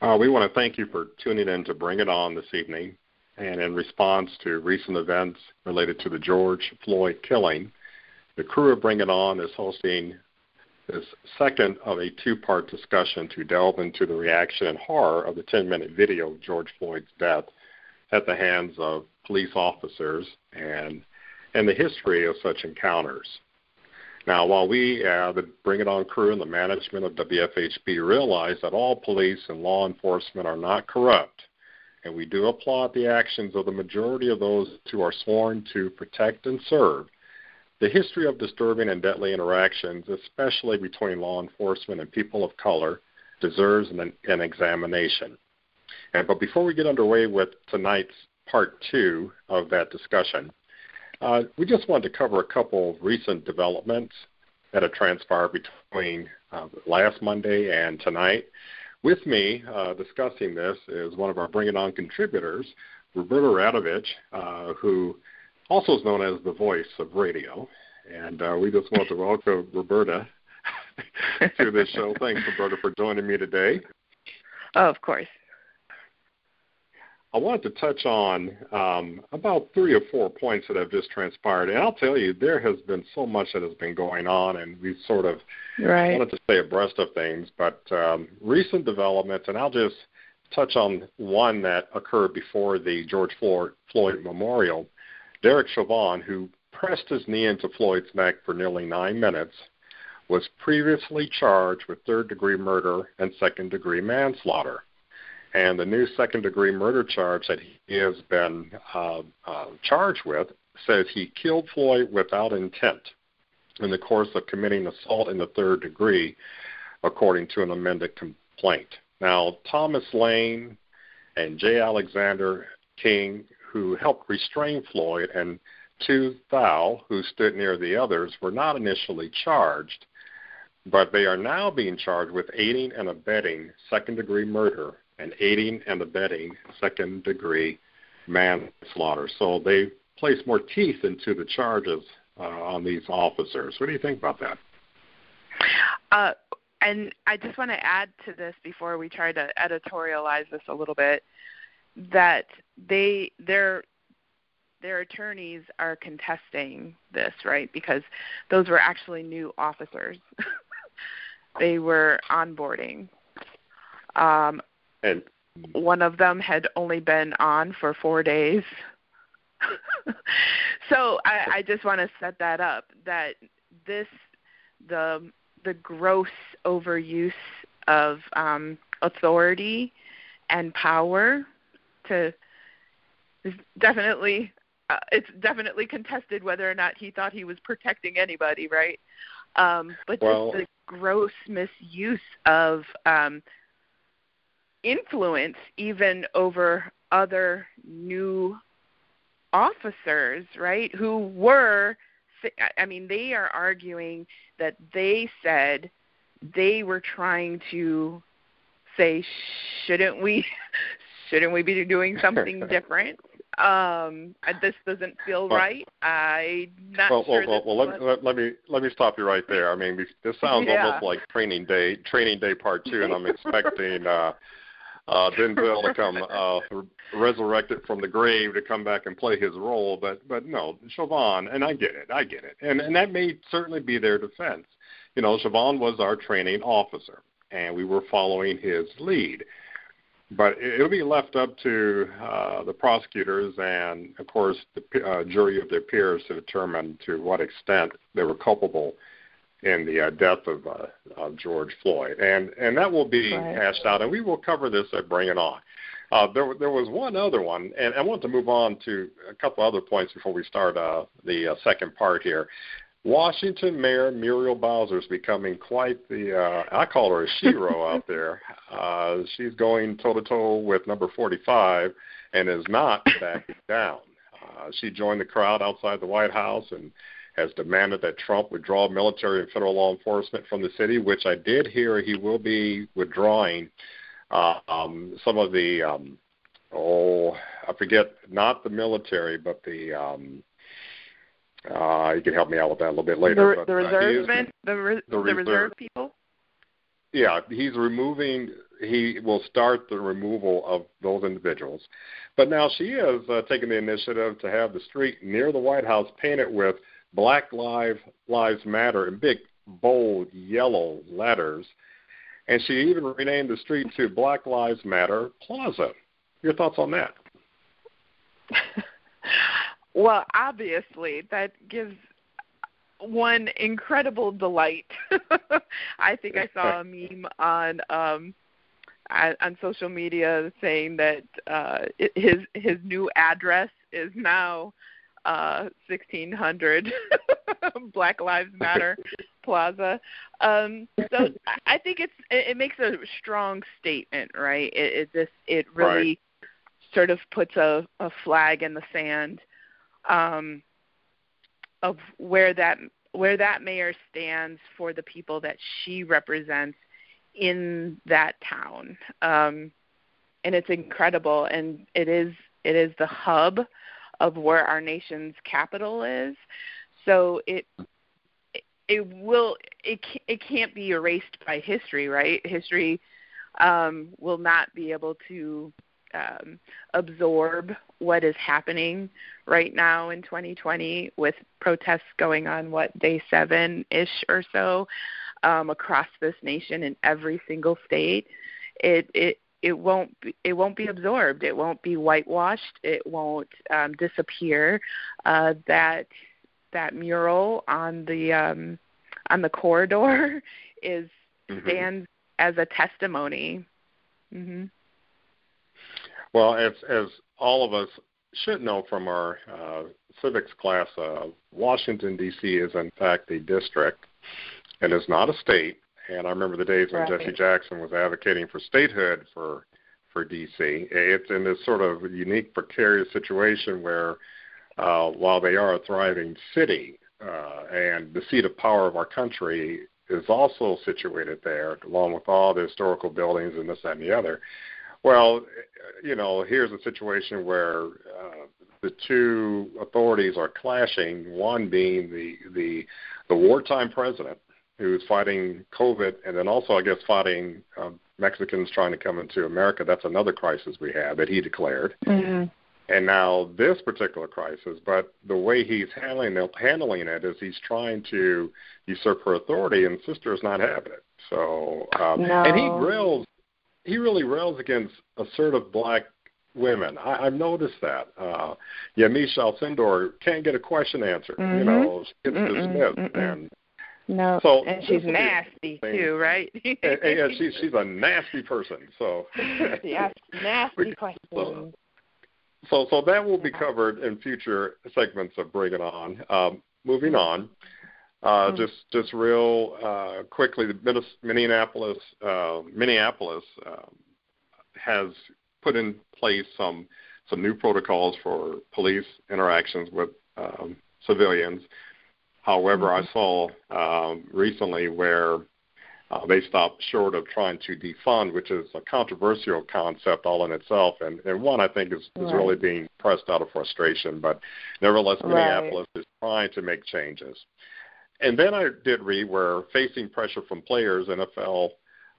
Uh, we want to thank you for tuning in to Bring It On this evening. And in response to recent events related to the George Floyd killing, the crew of Bring It On is hosting this second of a two part discussion to delve into the reaction and horror of the 10 minute video of George Floyd's death at the hands of police officers and, and the history of such encounters. Now, while we, uh, the Bring It On crew and the management of WFHB, realize that all police and law enforcement are not corrupt, and we do applaud the actions of the majority of those who are sworn to protect and serve, the history of disturbing and deadly interactions, especially between law enforcement and people of color, deserves an, an examination. And, but before we get underway with tonight's part two of that discussion, uh, we just wanted to cover a couple of recent developments that have transpired between uh, last Monday and tonight. With me uh, discussing this is one of our Bring It On contributors, Roberta Radovich, uh, who also is known as the voice of radio. And uh, we just want to welcome Roberta to this show. Thanks, Roberta, for joining me today. Oh, of course. I wanted to touch on um, about three or four points that have just transpired. And I'll tell you, there has been so much that has been going on, and we sort of right. wanted to stay abreast of things. But um, recent developments, and I'll just touch on one that occurred before the George Floyd, Floyd Memorial. Derek Chauvin, who pressed his knee into Floyd's neck for nearly nine minutes, was previously charged with third degree murder and second degree manslaughter. And the new second degree murder charge that he has been uh, uh, charged with says he killed Floyd without intent in the course of committing assault in the third degree, according to an amended complaint. Now, Thomas Lane and J. Alexander Kueng, who helped restrain Floyd, and Tou Thao, who stood near the others, were not initially charged, but they are now being charged with aiding and abetting second degree murder and aiding and abetting second degree manslaughter. So they place more teeth into the charges uh, on these officers. What do you think about that? Uh, and I just want to add to this before we try to editorialize this a little bit that they their their attorneys are contesting this, right? Because those were actually new officers. they were onboarding. Um, and one of them had only been on for four days. so I, I just want to set that up that this the the gross overuse of um, authority and power to is definitely uh, it's definitely contested whether or not he thought he was protecting anybody, right? Um, but well, just the gross misuse of um, influence even over other new officers, right? Who were, I mean, they are arguing that they said they were trying to say, shouldn't we, shouldn't we be doing something different? Um, this doesn't feel well, right. I'm not well, sure. Well, well, well let, let, let, me let me stop you right there. I mean, this sounds yeah. almost like training day, training day part two, and I'm expecting. uh uh, Denzel to come uh, resurrected from the grave to come back and play his role. But but no, Chauvin, and I get it, I get it, and and that may certainly be their defense. You know, Chauvin was our training officer, and we were following his lead. But it'll be left up to uh, the prosecutors and, of course, the uh, jury of their peers to determine to what extent they were culpable in the uh, death of, uh, of George Floyd, and and that will be right. hashed out, and we will cover this at Bring It On. Uh, there, there was one other one, and I want to move on to a couple other points before we start uh, the uh, second part here. Washington Mayor Muriel Bowser is becoming quite the, uh, I call her a shero out there. Uh, she's going toe to toe with number 45 and is not backing down. Uh, she joined the crowd outside the White House and has demanded that Trump withdraw military and federal law enforcement from the city, which I did hear he will be withdrawing uh, um, some of the, um, oh, I forget, not the military, but the, um, uh, you can help me out with that a little bit later. The, but, the uh, reserve, uh, the, re- the, the reserve people. Yeah, he's removing. he will start the removal of those individuals. But now she is uh, taking the initiative to have the street near the White House painted with Black Lives Lives Matter in big, bold yellow letters. And she even renamed the street to Black Lives Matter Plaza. Your thoughts on that? well, obviously, that gives one incredible delight. I think I saw a meme on um on social media saying that uh his his new address is now uh 1600 Black Lives Matter Plaza. Um so I think it's it, it makes a strong statement, right? It, it just it really right. sort of puts a a flag in the sand um of where that where that mayor stands for the people that she represents in that town. Um, and it's incredible and it is it is the hub of where our nation's capital is. So it it will it it can't be erased by history, right? History um, will not be able to um, absorb what is happening right now in 2020 with protests going on what day seven ish or so um, across this nation in every single state. It it it won't be, it won't be absorbed. It won't be whitewashed. It won't um, disappear. Uh, that that mural on the um, on the corridor is mm-hmm. stands as a testimony. Mm-hmm. Well, as as all of us should know from our uh, civics class, uh, Washington D.C. is in fact a district, and is not a state. And I remember the days when right. Jesse Jackson was advocating for statehood for for D.C. It's in this sort of unique, precarious situation where, uh, while they are a thriving city uh, and the seat of power of our country is also situated there, along with all the historical buildings and this, that, and the other. Well, you know, here's a situation where uh, the two authorities are clashing. One being the the the wartime president who's fighting COVID, and then also, I guess, fighting um, Mexicans trying to come into America. That's another crisis we have that he declared. Mm-hmm. And now this particular crisis, but the way he's handling it, handling it is he's trying to usurp her authority, and sister is not having it. So, um, no. and he grills he really rails against assertive black women. I, I've noticed that. Uh, Yamiche Alcindor can't get a question answered. Mm-hmm. You know, she gets dismissed. Mm-mm. And no, so and she's nasty too, right? and, and, yeah, she's she's a nasty person. So yeah, nasty questions. So, so, so that will be covered in future segments of Bring It On. Um, moving on, uh, mm-hmm. Just just real uh, quickly, the Minneapolis uh, Minneapolis uh, has put in place some some new protocols for police interactions with um, civilians. However, mm-hmm. I saw um, recently where uh, they stopped short of trying to defund, which is a controversial concept all in itself, and, and one I think is, is right. really being pressed out of frustration. But nevertheless, Minneapolis is trying to make changes. And then I did read where facing pressure from players, NFL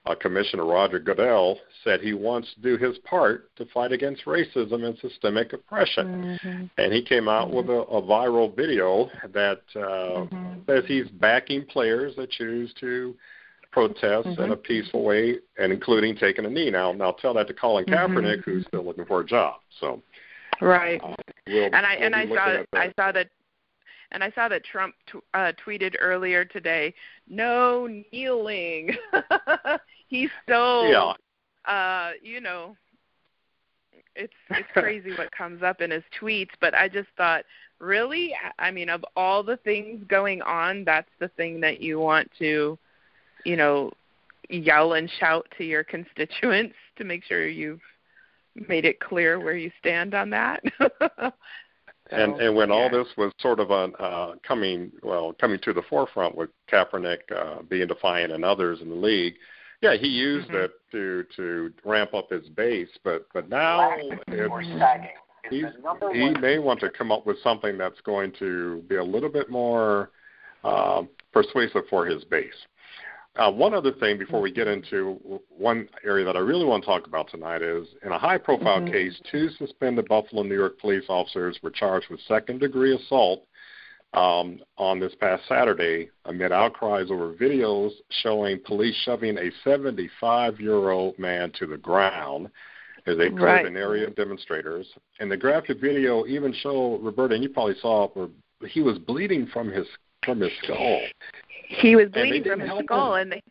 uh, Commissioner Roger Goodell said he wants to do his part to fight against racism and systemic oppression. Mm-hmm. And he came out mm-hmm. with a, a viral video that uh, mm-hmm. says he's backing players that choose to protest in a mm-hmm. peaceful way, and including taking a knee. Now, now tell that to Colin mm-hmm. Kaepernick, who's still looking for a job. So, right. Uh, we'll, and I we'll and I saw I saw that and I saw that Trump t- uh, tweeted earlier today, "No kneeling." He's so, yeah. uh, you know, it's it's crazy what comes up in his tweets. But I just thought, really, I mean, of all the things going on, that's the thing that you want to, you know, yell and shout to your constituents to make sure you've made it clear where you stand on that. And and when yeah. all this was sort of on uh, coming well coming to the forefront with Kaepernick uh, being defiant and others in the league, yeah, he used mm-hmm. it to to ramp up his base. But but now it's, he's, he may want to come up with something that's going to be a little bit more uh, persuasive for his base. Uh, one other thing before we get into one area that I really want to talk about tonight is in a high profile mm-hmm. case, two suspended Buffalo, New York police officers were charged with second degree assault um, on this past Saturday amid outcries over videos showing police shoving a 75 year old man to the ground as they cleared right. an area of demonstrators. And the graphic video even show Roberta, and you probably saw it, where he was bleeding from his from his skull. He was bleeding from his skull, him. and they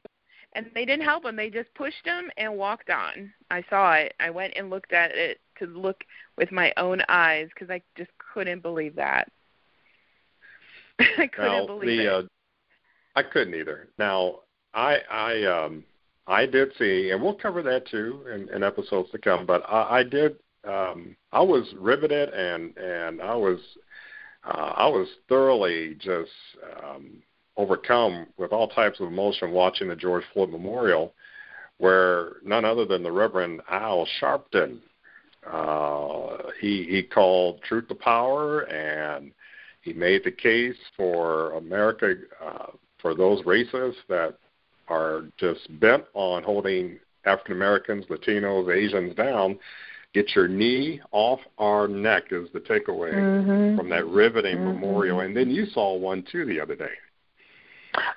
and they didn't help him. They just pushed him and walked on. I saw it. I went and looked at it to look with my own eyes because I just couldn't believe that. I couldn't now, believe the, it. Uh, I couldn't either. Now, I I um I did see, and we'll cover that too in, in episodes to come. But I, I did. Um, I was riveted, and and I was uh, I was thoroughly just um, overcome with all types of emotion watching the George Floyd Memorial, where none other than the Reverend Al Sharpton, uh, he he called truth to power, and he made the case for America uh, for those races that are just bent on holding African Americans, Latinos, Asians down. Get your knee off our neck is the takeaway mm-hmm. from that riveting mm-hmm. memorial. And then you saw one too the other day.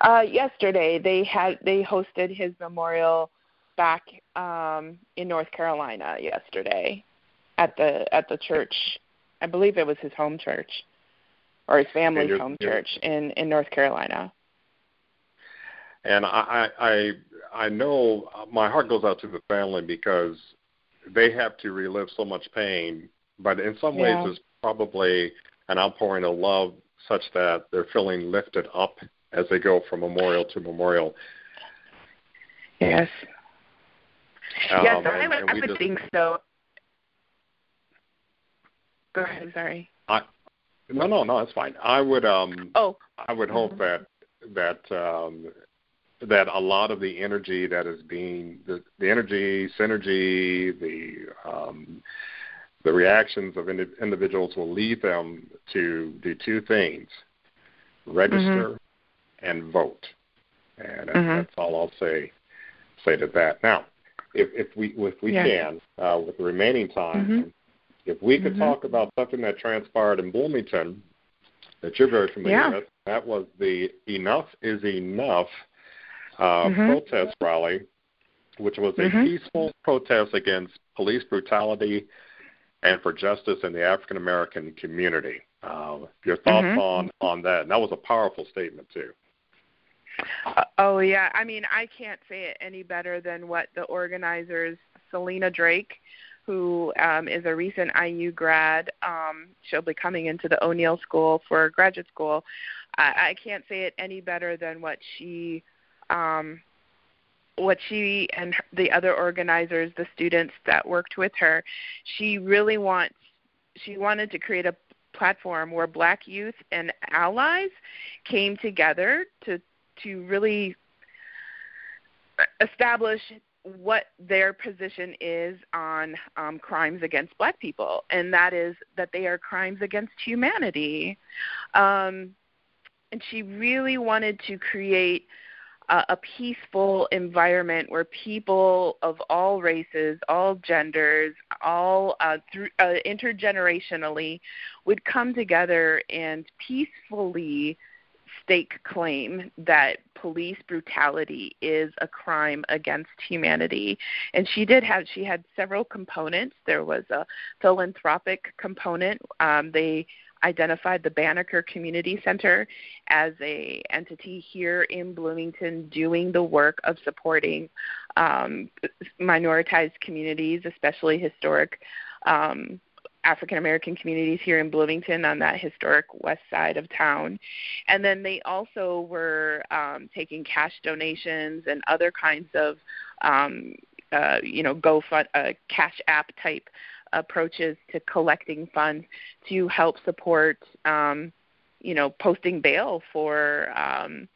Uh, yesterday they had they hosted his memorial back um, in North Carolina yesterday at the at the church. I believe it was his home church or his family's home church in in North Carolina. And I I I know my heart goes out to the family because they have to relive so much pain, but in some yeah. ways it's probably an outpouring of love such that they're feeling lifted up as they go from memorial to memorial. Yes. Um, yes, I, would, I would just, think so. Go ahead. Sorry. I, no, no, no. That's fine. I would. Um, oh. I would hope mm-hmm. that that um, that a lot of the energy that is being the, the energy synergy the um, the reactions of indi- individuals will lead them to do two things register mm-hmm. And vote and mm-hmm. that's all I'll say say to that now if if we if we yeah. can uh, with the remaining time mm-hmm. if we could mm-hmm. talk about something that transpired in Bloomington that you're very familiar yeah. with that was the enough is enough uh, mm-hmm. protest rally, which was a mm-hmm. peaceful protest against police brutality and for justice in the African American community. Uh, your thoughts mm-hmm. on on that? And that was a powerful statement too. Uh, oh yeah, I mean I can't say it any better than what the organizers, Selena Drake, who um, is a recent IU grad, um, she'll be coming into the O'Neill School for graduate school. I, I can't say it any better than what she um, what she and the other organizers, the students that worked with her, she really wants she wanted to create a platform where black youth and allies came together to to really establish what their position is on um, crimes against black people, and that is that they are crimes against humanity. Um, and she really wanted to create uh, a peaceful environment where people of all races, all genders, all uh, through, uh, intergenerationally would come together and peacefully stake claim that police brutality is a crime against humanity. And she did have she had several components. There was a philanthropic component. Um, they identified the Banneker Community Center as a entity here in Bloomington doing the work of supporting um, minoritized communities, especially historic um, African American communities here in Bloomington on that historic west side of town. And then they also were um, taking cash donations and other kinds of, um, uh, you know, GoFund, uh, Cash App type approaches to collecting funds to help support, um, you know, posting bail for um,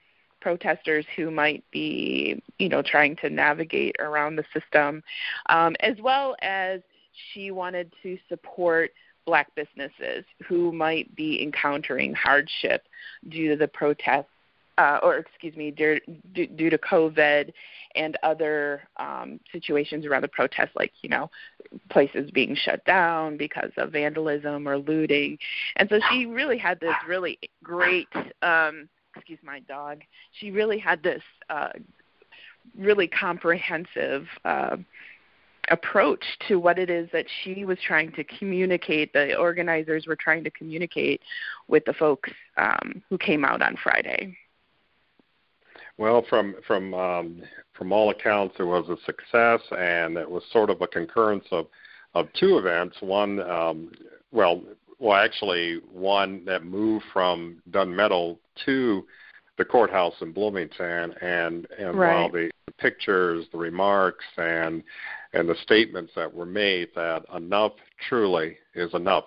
protesters who might be, you know, trying to navigate around the system, um, as well as she wanted to support black businesses who might be encountering hardship due to the protests uh, or excuse me, due, due to COVID and other um, situations around the protests, like you know, places being shut down because of vandalism or looting, and so she really had this really great. Um, excuse my dog. She really had this uh, really comprehensive. Uh, approach to what it is that she was trying to communicate, the organizers were trying to communicate with the folks um, who came out on Friday. Well, from from um, from all accounts, it was a success, and it was sort of a concurrence of of two events. One, um, well, well, actually, one that moved from Dunn Meadow to the courthouse in Bloomington, and and right. while the, the pictures, the remarks, and and the statements that were made that enough truly is enough.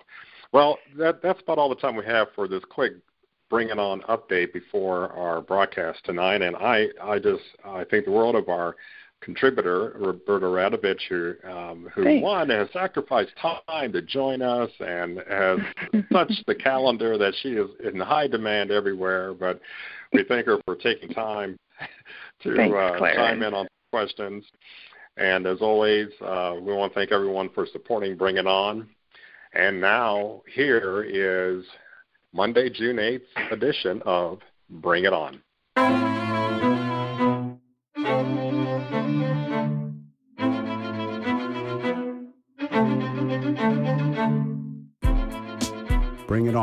Well, that that's about all the time we have for this quick bring it on update before our broadcast tonight. And I I just I think the world of our contributor Roberta Radovich, who um, who Thanks. one has sacrificed time to join us and has touched the calendar that she is in high demand everywhere. But we thank her for taking time to Thanks, uh, chime in on questions. And as always, uh, we want to thank everyone for supporting Bring It On. And now here is Monday, June 8th edition of Bring It On.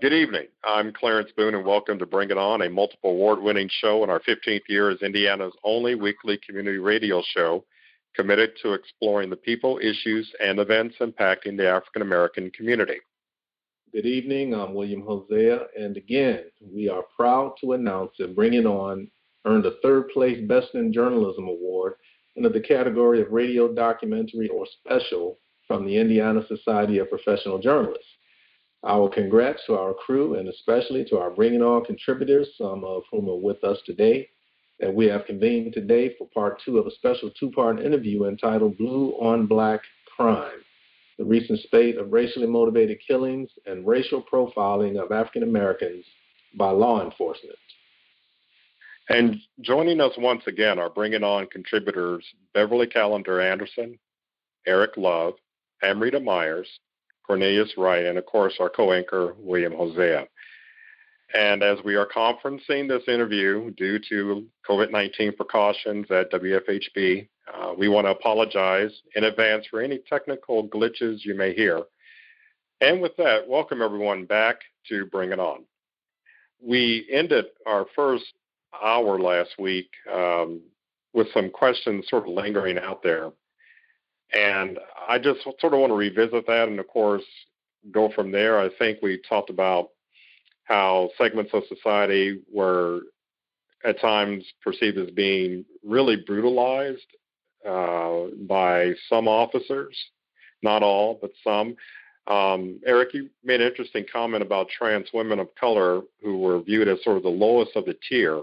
Good evening. I'm Clarence Boone, and welcome to Bring It On, a multiple award winning show in our 15th year as Indiana's only weekly community radio show committed to exploring the people, issues, and events impacting the African American community. Good evening. I'm William Hosea, and again, we are proud to announce that Bring It On earned a third place Best in Journalism Award under the category of Radio Documentary or Special from the Indiana Society of Professional Journalists. Our congrats to our crew and especially to our Bring It On contributors, some of whom are with us today. that we have convened today for part two of a special two part interview entitled Blue on Black Crime the recent spate of racially motivated killings and racial profiling of African Americans by law enforcement. And joining us once again are Bring It On contributors Beverly Calender Anderson, Eric Love, Amrita Myers, Cornelius Wright, and of course our co-anchor William Hosea. And as we are conferencing this interview due to COVID-19 precautions at WFHB, uh, we want to apologize in advance for any technical glitches you may hear. And with that, welcome everyone back to Bring It On. We ended our first hour last week um, with some questions sort of lingering out there. And I just sort of want to revisit that and, of course, go from there. I think we talked about how segments of society were at times perceived as being really brutalized uh, by some officers, not all, but some. Um, Eric, you made an interesting comment about trans women of color who were viewed as sort of the lowest of the tier,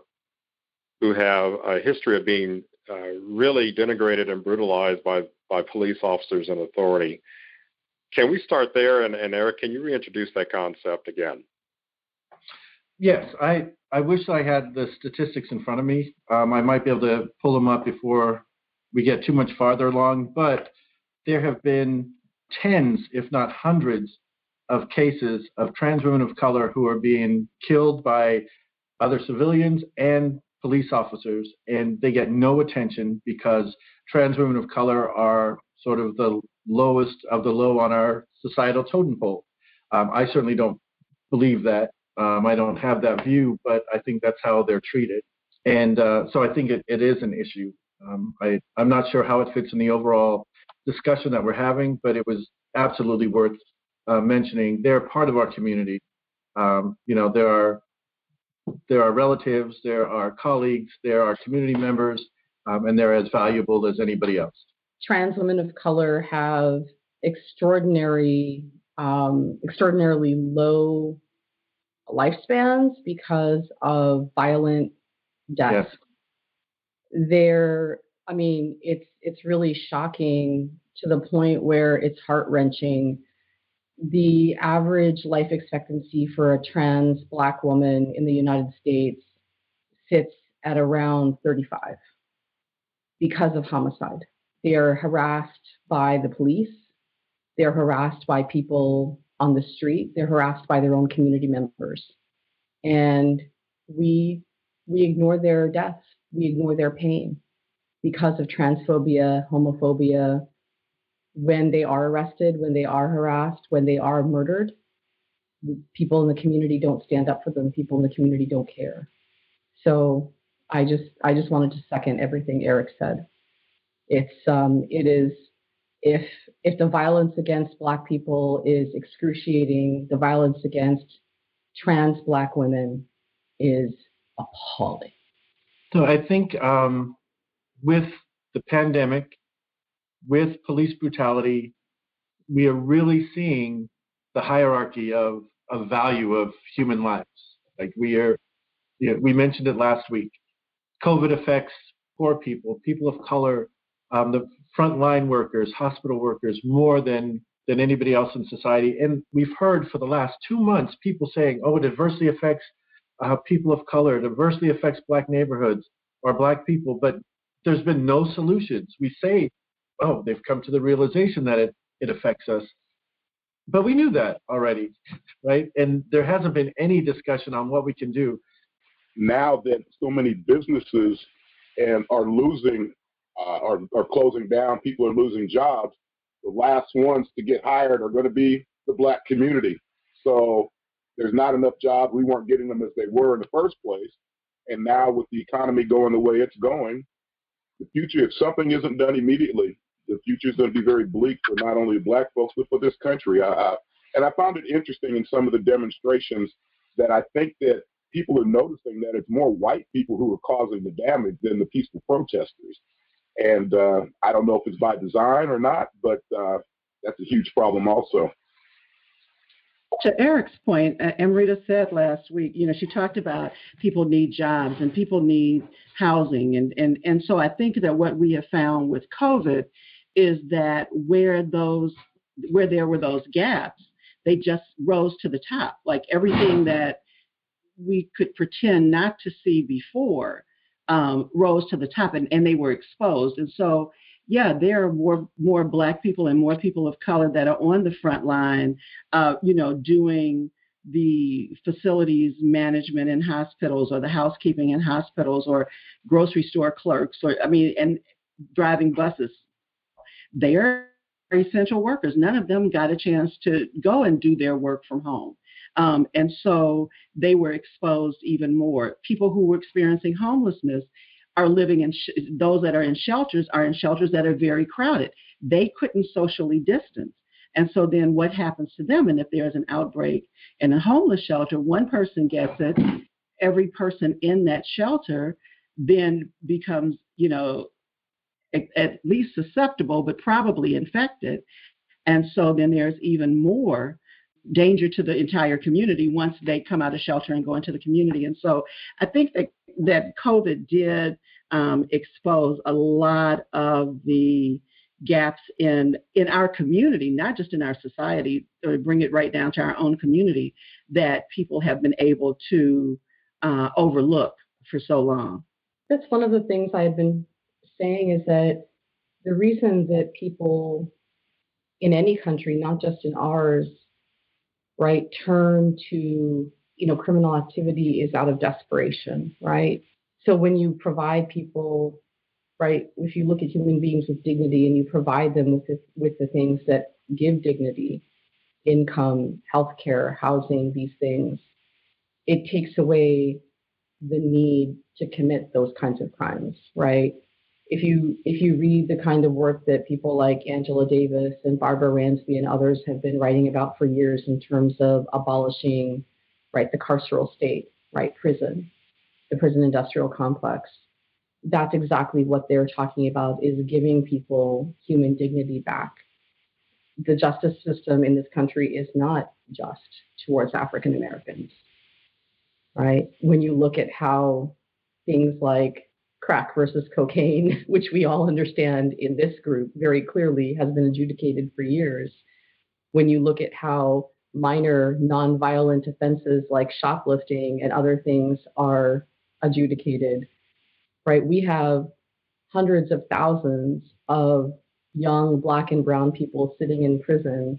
who have a history of being uh, really denigrated and brutalized by, by police officers and authority. Can we start there? And, and Eric, can you reintroduce that concept again? Yes, I, I wish I had the statistics in front of me. Um, I might be able to pull them up before we get too much farther along, but there have been tens, if not hundreds, of cases of trans women of color who are being killed by other civilians and police officers, and they get no attention because trans women of color are sort of the lowest of the low on our societal totem pole. Um, I certainly don't believe that. Um, I don't have that view, but I think that's how they're treated. And uh, so I think it, it is an issue. Um, I, I'm not sure how it fits in the overall discussion that we're having, but it was absolutely worth uh, mentioning. They're part of our community. Um, you know, there are there are relatives, there are colleagues, there are community members, um, and they're as valuable as anybody else. Trans women of color have extraordinary, um, extraordinarily low lifespans because of violent death. Yes. They're, I mean, it's it's really shocking to the point where it's heart wrenching. The average life expectancy for a trans black woman in the United States sits at around 35 because of homicide. They are harassed by the police. They're harassed by people on the street. They're harassed by their own community members. And we we ignore their deaths. We ignore their pain because of transphobia, homophobia, when they are arrested, when they are harassed, when they are murdered, people in the community don't stand up for them. People in the community don't care. So I just I just wanted to second everything Eric said. It's um it is if if the violence against black people is excruciating, the violence against trans black women is appalling. So I think um, with the pandemic, with police brutality, we are really seeing the hierarchy of, of value of human lives. Like we are, you know, we mentioned it last week. COVID affects poor people, people of color, um, the frontline workers, hospital workers, more than than anybody else in society. And we've heard for the last two months people saying, "Oh, it adversely affects uh, people of color, adversely affects black neighborhoods or black people," but there's been no solutions. We say, "Oh, they've come to the realization that it it affects us," but we knew that already, right? And there hasn't been any discussion on what we can do. Now that so many businesses and are losing, uh, are are closing down, people are losing jobs the last ones to get hired are going to be the black community. So there's not enough jobs. We weren't getting them as they were in the first place. And now with the economy going the way it's going, the future, if something isn't done immediately, the future is going to be very bleak for not only black folks, but for this country. I, I, and I found it interesting in some of the demonstrations that I think that people are noticing that it's more white people who are causing the damage than the peaceful protesters. And uh, I don't know if it's by design or not, but uh, that's a huge problem also. To Eric's point, uh, Amrita said last week, you know, she talked about people need jobs and people need housing. And, and, and so I think that what we have found with COVID is that where those where there were those gaps, they just rose to the top. Like everything that we could pretend not to see before um, rose to the top and, and they were exposed. And so, yeah, there are more more black people and more people of color that are on the front line, uh, you know, doing the facilities management in hospitals or the housekeeping in hospitals or grocery store clerks or I mean and driving buses. They are essential workers. None of them got a chance to go and do their work from home. Um, and so they were exposed even more. People who were experiencing homelessness are living in, sh- those that are in shelters are in shelters that are very crowded. They couldn't socially distance. And so then what happens to them? And if there's an outbreak in a homeless shelter, one person gets it, every person in that shelter then becomes, you know, at least susceptible, but probably infected. And so then there's even more danger to the entire community once they come out of shelter and go into the community. And so I think that that COVID did um, expose a lot of the gaps in in our community, not just in our society, to bring it right down to our own community that people have been able to uh, overlook for so long. That's one of the things I have been saying is that the reason that people in any country, not just in ours, right, turn to you know criminal activity is out of desperation, right? So when you provide people, right, if you look at human beings with dignity and you provide them with the, with the things that give dignity, income, healthcare, housing, these things, it takes away the need to commit those kinds of crimes, right? If you if you read the kind of work that people like Angela Davis and Barbara Ransby and others have been writing about for years in terms of abolishing right the carceral state, right prison, the prison industrial complex, that's exactly what they're talking about is giving people human dignity back. The justice system in this country is not just towards African Americans, right? When you look at how things like crack versus cocaine, which we all understand in this group very clearly has been adjudicated for years, when you look at how minor nonviolent offenses like shoplifting and other things are adjudicated, right? We have hundreds of thousands of young black and brown people sitting in prison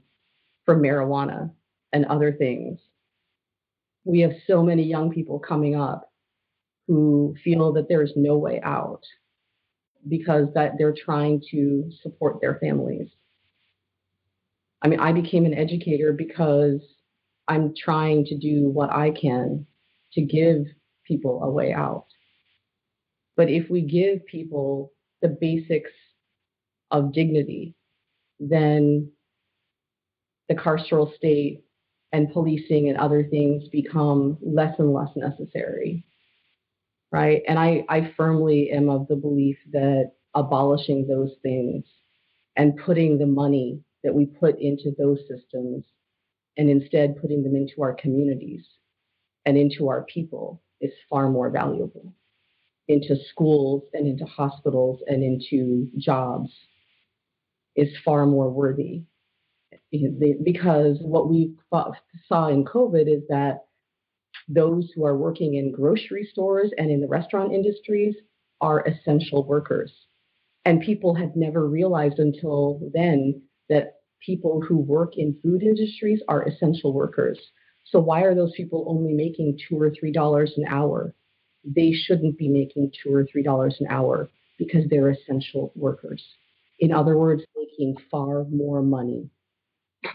for marijuana and other things. We have so many young people coming up who feel that there's no way out because that they're trying to support their families. I mean, I became an educator because I'm trying to do what I can to give people a way out. But if we give people the basics of dignity, then the carceral state and policing and other things become less and less necessary. Right. And I, I firmly am of the belief that abolishing those things and putting the money that we put into those systems and instead putting them into our communities and into our people is far more valuable into schools and into hospitals and into jobs is far more worthy because what we saw in COVID is that those who are working in grocery stores and in the restaurant industries are essential workers. And people had never realized until then that people who work in food industries are essential workers. So why are those people only making two or three dollars an hour? They shouldn't be making two or three dollars an hour because they're essential workers. In other words, making far more money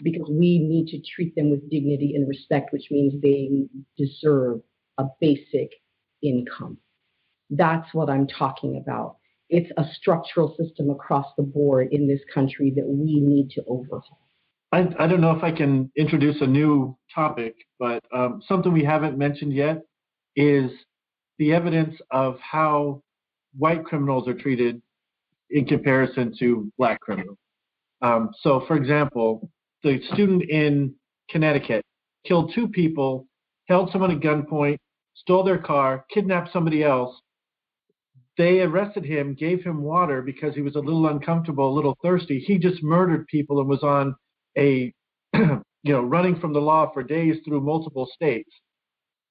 because we need to treat them with dignity and respect, which means they deserve a basic income. That's what I'm talking about. It's a structural system across the board in this country that we need to overhaul. I, I don't know if I can introduce a new topic, but um, something we haven't mentioned yet is the evidence of how white criminals are treated in comparison to black criminals. Um, so, for example, the student in Connecticut killed two people, held someone at gunpoint, stole their car, kidnapped somebody else. They arrested him, gave him water because he was a little uncomfortable, a little thirsty. He just murdered people and was on a, you know, running from the law for days through multiple states.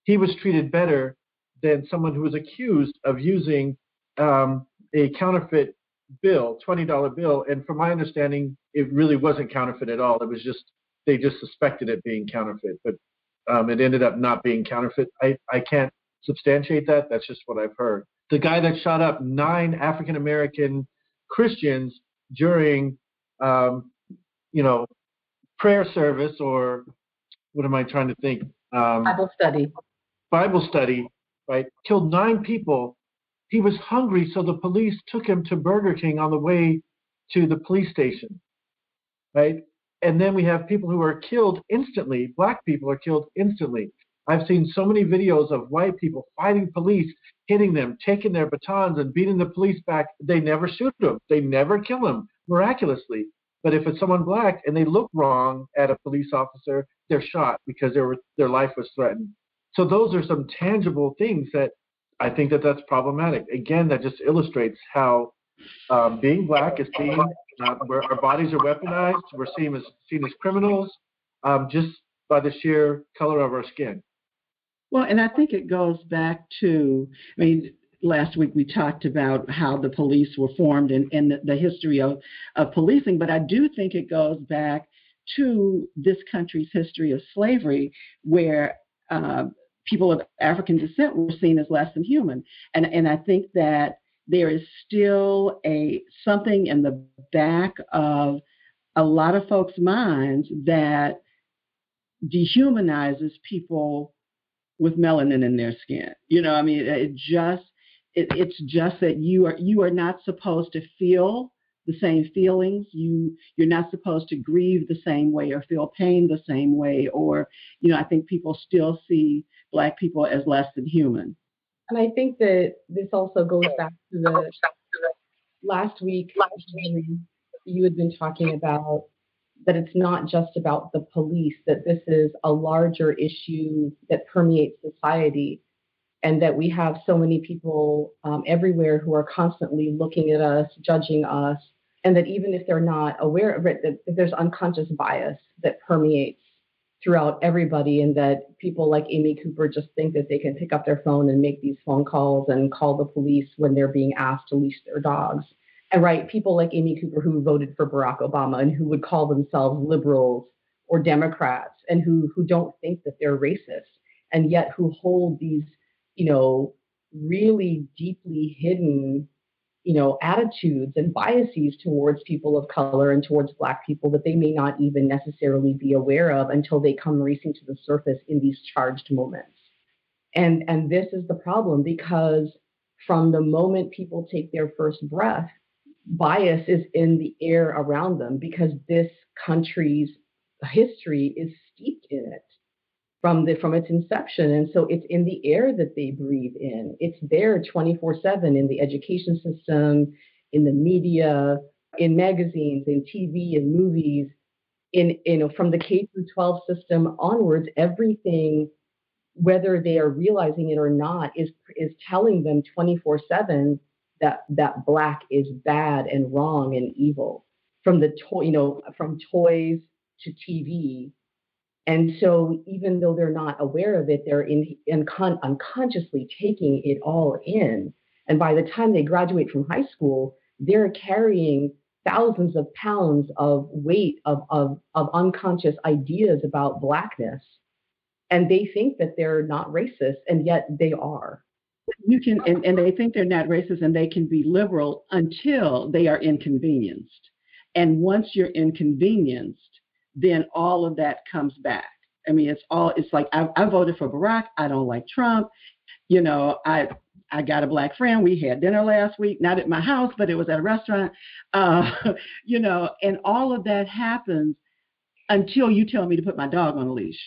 He was treated better than someone who was accused of using um, a counterfeit bill, $20 bill. And from my understanding, it really wasn't counterfeit at all. It was just, they just suspected it being counterfeit, but um, it ended up not being counterfeit. I, I can't substantiate that. That's just what I've heard. The guy that shot up nine African American Christians during, um, you know, prayer service or what am I trying to think? Um, Bible study. Bible study, right? Killed nine people he was hungry, so the police took him to Burger King on the way to the police station, right? And then we have people who are killed instantly. Black people are killed instantly. I've seen so many videos of white people fighting police, hitting them, taking their batons, and beating the police back. They never shoot them. They never kill them miraculously. But if it's someone black and they look wrong at a police officer, they're shot because their their life was threatened. So those are some tangible things that I think that that's problematic. Again, that just illustrates how um, being black is seen, uh, where our bodies are weaponized, we're seen as seen as criminals, um, just by the sheer color of our skin. Well, and I think it goes back to, I mean, last week we talked about how the police were formed and, and the, the history of, of policing, but I do think it goes back to this country's history of slavery, where uh, people of African descent were seen as less than human. And and I think that there is still a something in the back of a lot of folks' minds that dehumanizes people with melanin in their skin. You know, I mean, it just it, it's just that you are you are not supposed to feel the same feelings. You you're not supposed to grieve the same way or feel pain the same way. Or you know, I think people still see black people as less than human. And I think that this also goes back to the last week. You had been talking about that it's not just about the police, that this is a larger issue that permeates society, and that we have so many people um, everywhere who are constantly looking at us, judging us, and that even if they're not aware of it, that, that there's unconscious bias that permeates throughout everybody, and that people like Amy Cooper just think that they can pick up their phone and make these phone calls and call the police when they're being asked to leash their dogs. And right people like Amy Cooper who voted for Barack Obama and who would call themselves liberals or Democrats and who who don't think that they're racist and yet who hold these you know really deeply hidden you know attitudes and biases towards people of color and towards black people that they may not even necessarily be aware of until they come racing to the surface in these charged moments. And and this is the problem because from the moment people take their first breath bias is in the air around them because this country's history is steeped in it from the from its inception. And so it's in the air that they breathe in. It's there 24/7 in the education system in the media in magazines in TV and movies in you know from the K through 12 system onwards everything whether they are realizing it or not is is telling them 24/7 that that black is bad and wrong and evil. From the toy you know from toys to tv and so even though they're not aware of it they're in, in con- unconsciously taking it all in. And by the time they graduate from high school they're carrying thousands of pounds of weight of, of, of unconscious ideas about blackness. And they think that they're not racist and yet they are. You can and, and they think they're not racist and they can be liberal until they are inconvenienced. And once you're inconvenienced then all of that comes back i mean it's all it's like i, I voted for barack i don't like trump you know i I got a black friend. We had dinner last week, not at my house, but it was at a restaurant. Uh, you know, and all of that happens until you tell me to put my dog on a leash.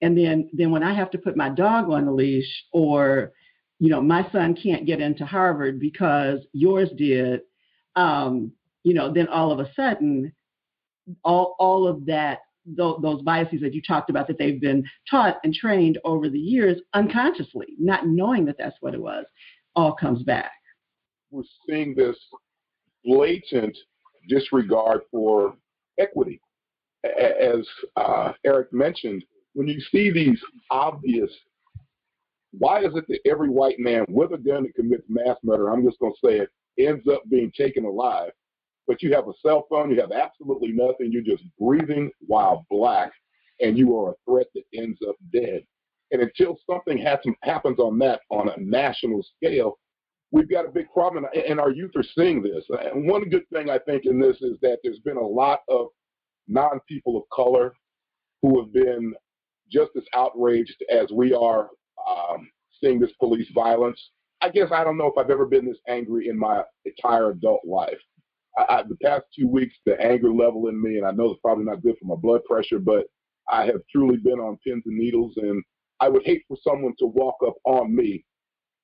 And then, then when I have to put my dog on a leash, or you know, my son can't get into Harvard because yours did, um, you know, then all of a sudden, all all of that th- those biases that you talked about that they've been taught and trained over the years unconsciously, not knowing that that's what it was, all comes back. We're seeing this blatant disregard for equity. As uh, Eric mentioned, when you see these obvious why is it that every white man with a gun that commits mass murder, I'm just going to say it, ends up being taken alive? But you have a cell phone, you have absolutely nothing, you're just breathing while black, and you are a threat that ends up dead. And until something happens on that on a national scale, we've got a big problem, and our youth are seeing this. And one good thing I think in this is that there's been a lot of non people of color who have been just as outraged as we are um, seeing this police violence. I guess I don't know if I've ever been this angry in my entire adult life. I, I, the past two weeks, the anger level in me, and I know it's probably not good for my blood pressure, but I have truly been on pins and needles, and I would hate for someone to walk up on me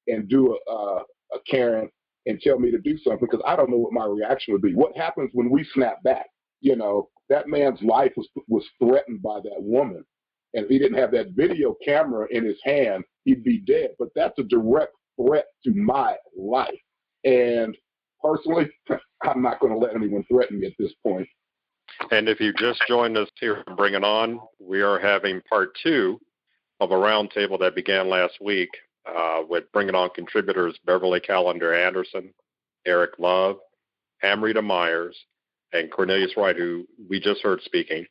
and do a, a, a Karen and tell me to do something because I don't know what my reaction would be. What happens when we snap back? You know, that man's life was was threatened by that woman. And if he didn't have that video camera in his hand, he'd be dead. But that's a direct threat to my life. And personally, I'm not going to let anyone threaten me at this point. And if you just joined us here Bring It On, we are having part two of a roundtable that began last week uh, with Bring It On contributors Beverly Calender Anderson, Eric Love, Amrita Myers, and Cornelius Wright, who we just heard speaking.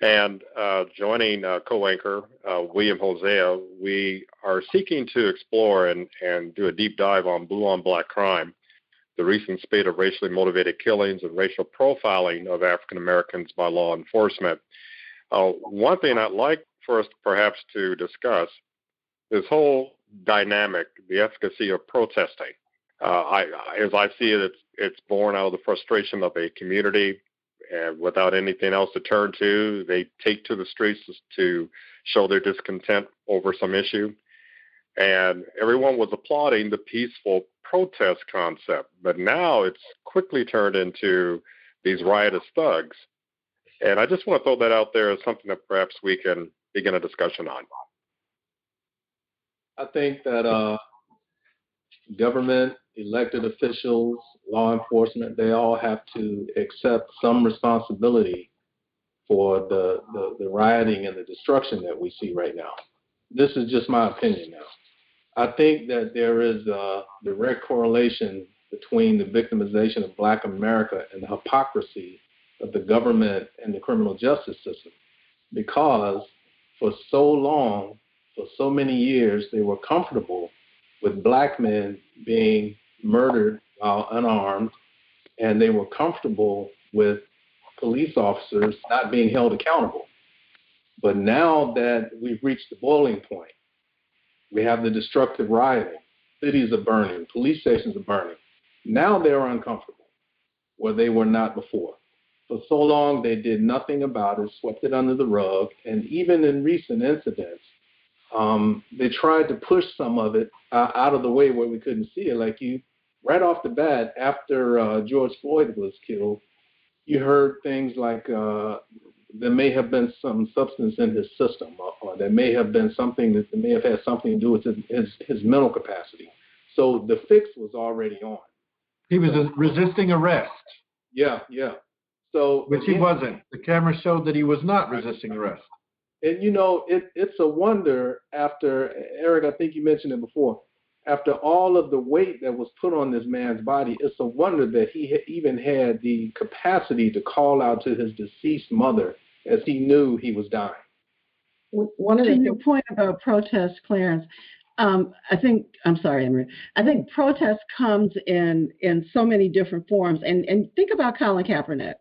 And uh, joining uh, co-anchor uh, William Hosea, we are seeking to explore and, and do a deep dive on blue on black crime, the recent spate of racially motivated killings and racial profiling of African Americans by law enforcement. Uh, one thing I'd like for us perhaps to discuss this whole dynamic, the efficacy of protesting. Uh, I, as I see it, it's, it's born out of the frustration of a community and without anything else to turn to, they take to the streets to show their discontent over some issue. And everyone was applauding the peaceful protest concept. But now it's quickly turned into these riotous thugs. And I just want to throw that out there as something that perhaps we can begin a discussion on. I think that uh, government, elected officials, law enforcement, they all have to accept some responsibility for the, the, the rioting and the destruction that we see right now. This is just my opinion now. I think that there is a direct correlation between the victimization of black America and the hypocrisy of the government and the criminal justice system. Because for so long, for so many years, they were comfortable with black men being murdered while unarmed, and they were comfortable with police officers not being held accountable. But now that we've reached the boiling point, we have the destructive rioting, cities are burning, police stations are burning. Now they're uncomfortable where they were not before. For so long, they did nothing about it, swept it under the rug, and even in recent incidents, um, they tried to push some of it uh, out of the way where we couldn't see it. Like you, right off the bat, after uh, George Floyd was killed, you heard things like uh, there may have been some substance in his system, or, or, there may have been something that may have had something to do with his, his, his mental capacity. So the fix was already on. He was resisting arrest. Yeah, yeah. So which again, he wasn't. The camera showed that he was not resisting arrest. And you know, it, it's a wonder after Eric. I think you mentioned it before. After all of the weight that was put on this man's body, it's a wonder that he even had the capacity to call out to his deceased mother as he knew he was dying. One of the your point about protest, Clarence, um, I think I'm sorry, Emery. I think protest comes in in so many different forms, and and think about Colin Kaepernick.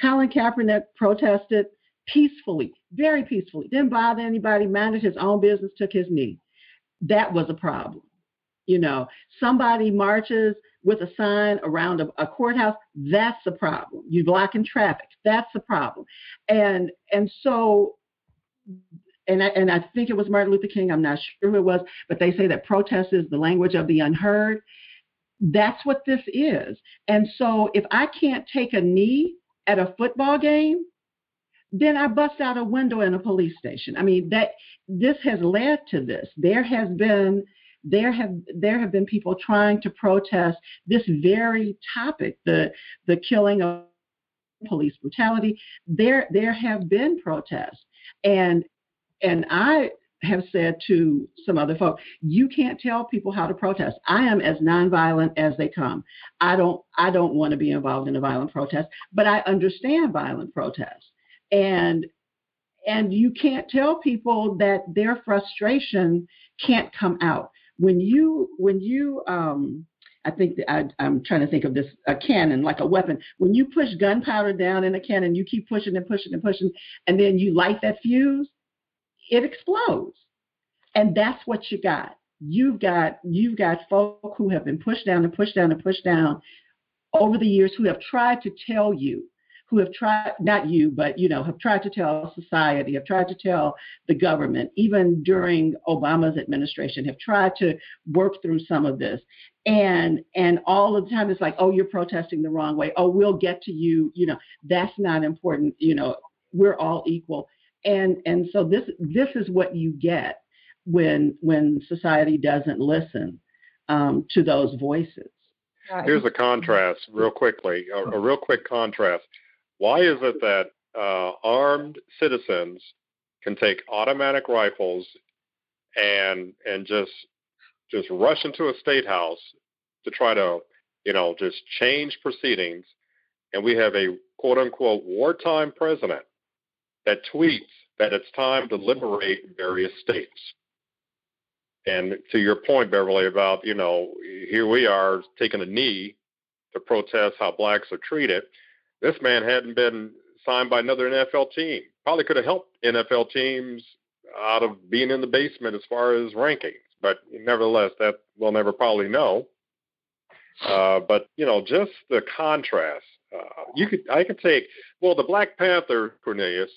Colin Kaepernick protested peacefully, very peacefully, didn't bother anybody, minded his own business, took his knee. That was a problem. You know, somebody marches with a sign around a, a courthouse, that's the problem. You're blocking traffic, that's the problem. And and so and I, and I think it was Martin Luther King, I'm not sure who it was, but they say that protest is the language of the unheard. That's what this is. And so if I can't take a knee at a football game, then I bust out a window in a police station. I mean that this has led to this. There has been there have there have been people trying to protest this very topic, the the killing of police brutality. There there have been protests, and and I have said to some other folks, you can't tell people how to protest. I am as nonviolent as they come. I don't I don't want to be involved in a violent protest, but I understand violent protests. And and you can't tell people that their frustration can't come out. When you when you um I think I, am trying to think of this a cannon like a weapon. When you push gunpowder down in a cannon, you keep pushing and pushing and pushing, and then you light that fuse it explodes. And that's what you got. You've got you've got folk who have been pushed down and pushed down and pushed down over the years who have tried to tell you, who have tried not you, but you know, have tried to tell society, have tried to tell the government, even during Obama's administration, have tried to work through some of this. And and all of the time it's like, oh, you're protesting the wrong way. Oh, we'll get to you. You know, that's not important. You know, we're all equal and and so this this is what you get when when society doesn't listen um, to those voices. Here's a contrast, real quickly, a, a real quick contrast. Why is it that uh, armed citizens can take automatic rifles and and just just rush into a state house to try to you know just change proceedings, and we have a quote unquote wartime president that tweets that it's time to liberate various states. And to your point, Beverly, about, you know, here we are taking a knee to protest how blacks are treated. This man hadn't been signed by another NFL team. Probably could have helped NFL teams out of being in the basement as far as rankings. But nevertheless, that we'll never probably know. Uh, but you know, just the contrast. Uh, you could, I could take. Well, the Black Panther Cornelius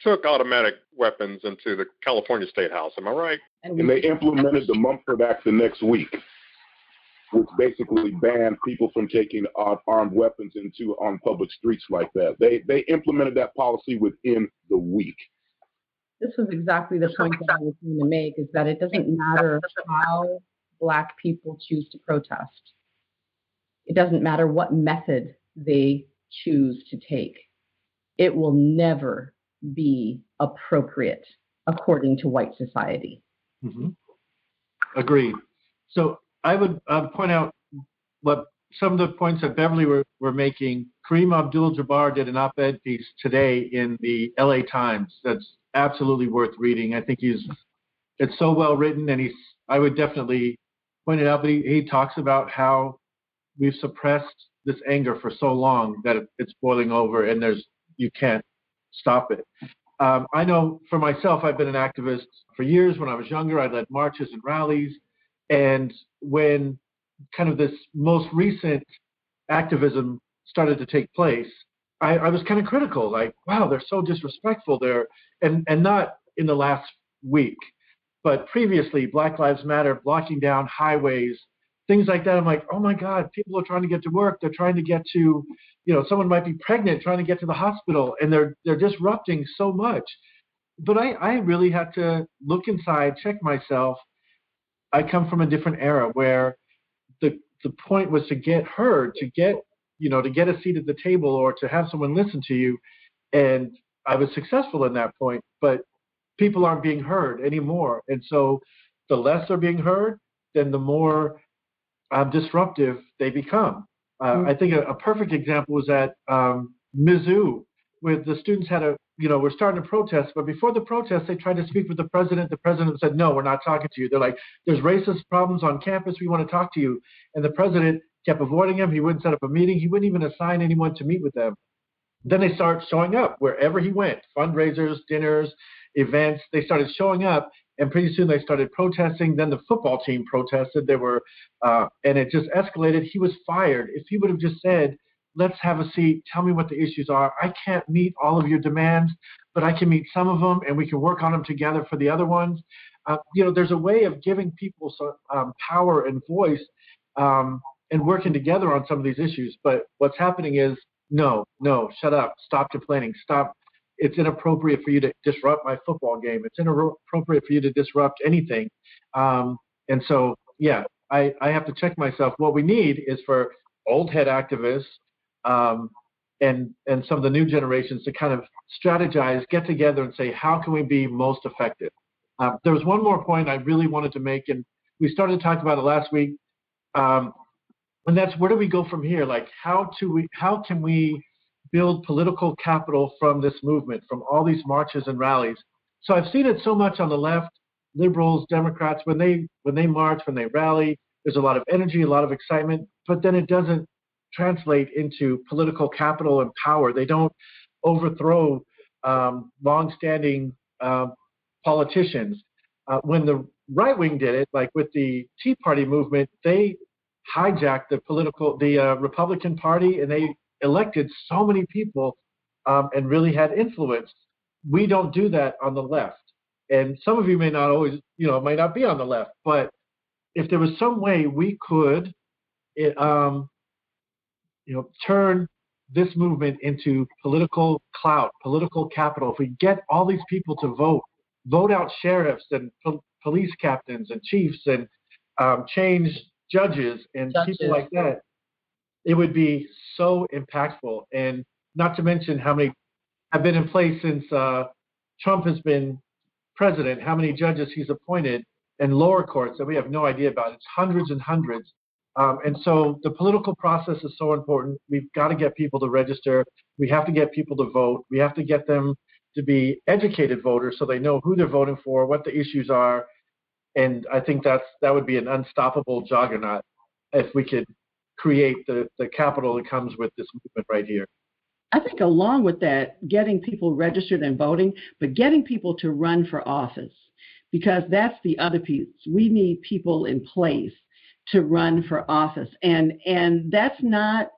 took automatic weapons into the California State House. Am I right? And, they implemented the Mulford Act the next week, which basically banned people from taking armed weapons into on public streets like that. They they implemented that policy within the week. This was exactly the point that I was going to make: is that it doesn't matter how Black people choose to protest. It doesn't matter what method they choose to take. It will never be appropriate according to white society. Mm-hmm. Agreed. So I would uh, point out what some of the points that Beverly were, were making. Kareem Abdul-Jabbar did an op-ed piece today in the LA Times that's absolutely worth reading. I think he's it's so well written, and he's I would definitely point it out. But he, he talks about how we've suppressed this anger for so long that it's boiling over, and there's you can't stop it. Um, I know for myself, I've been an activist for years. When I was younger, I led marches and rallies. And when kind of this most recent activism started to take place, I, I was kind of critical, like, wow, they're so disrespectful there. And, and not in the last week, but previously, Black Lives Matter blocking down highways, things like that. I'm like, oh my God, people are trying to get to work. They're trying to get to, you know, someone might be pregnant trying to get to the hospital, and they're they're disrupting so much. But I, I really had to look inside, check myself. I come from a different era where the the point was to get heard, to get you know, to get a seat at the table or to have someone listen to you. And I was successful in that point, but people aren't being heard anymore. And so the less they're being heard, then the more uh, disruptive they become. Uh, mm-hmm. I think a, a, perfect example was at um, Mizzou, where the students had a, you know, we're starting to protest, but before the protest, they tried to speak with the president. The president said, no, we're not talking to you. They're like, there's racist problems on campus. We want to talk to you. And the president kept avoiding him. He wouldn't set up a meeting. He wouldn't even assign anyone to meet with them. Then they start showing up wherever he went, fundraisers, dinners, events. They started showing up, and pretty soon they started protesting. Then the football team protested. They were, uh, and it just escalated. He was fired. If he would have just said, "Let's have a seat. Tell me what the issues are. I can't meet all of your demands, but I can meet some of them, and we can work on them together for the other ones." Uh, you know, there's a way of giving people some um, power and voice um, and working together on some of these issues. But what's happening is, no, no, shut up, stop complaining, stop it's inappropriate for you to disrupt my football game. It's inappropriate for you to disrupt anything. Um, and so, yeah, I, I have to check myself. What we need is for old head activists um, and and some of the new generations to kind of strategize, get together, and say how can we be most effective. Uh, there was one more point I really wanted to make, and we started to talk about it last week, um, and that's where do we go from here? Like how to we how can we build political capital from this movement, from all these marches and rallies. So I've seen it so much on the left, liberals, Democrats, when they when they march, when they rally, there's a lot of energy, a lot of excitement, but then it doesn't translate into political capital and power. They don't overthrow um, long-standing uh, politicians. Uh, when the right wing did it, like with the Tea Party movement, they hijacked the political, the uh, Republican Party, and they elected so many people um, and really had influence. We don't do that on the left. And some of you may not always, you know, might not be on the left, but if there was some way we could, it, um, you know, turn this movement into political clout, political capital, if we get all these people to vote, vote out sheriffs and po- police captains and chiefs and um, change judges and judges. people like that, it would be so impactful. And not to mention how many have been in place since uh, Trump has been president, how many judges he's appointed in lower courts that we have no idea about. It's hundreds and hundreds. Um, and so the political process is so important. We've got to get people to register. We have to get people to vote. We have to get them to be educated voters so they know who they're voting for, what the issues are. And I think that's that would be an unstoppable juggernaut if we could create the, the capital that comes with this movement right here. I think along with that, getting people registered and voting, but getting people to run for office, because that's the other piece. We need people in place to run for office, and and that's not.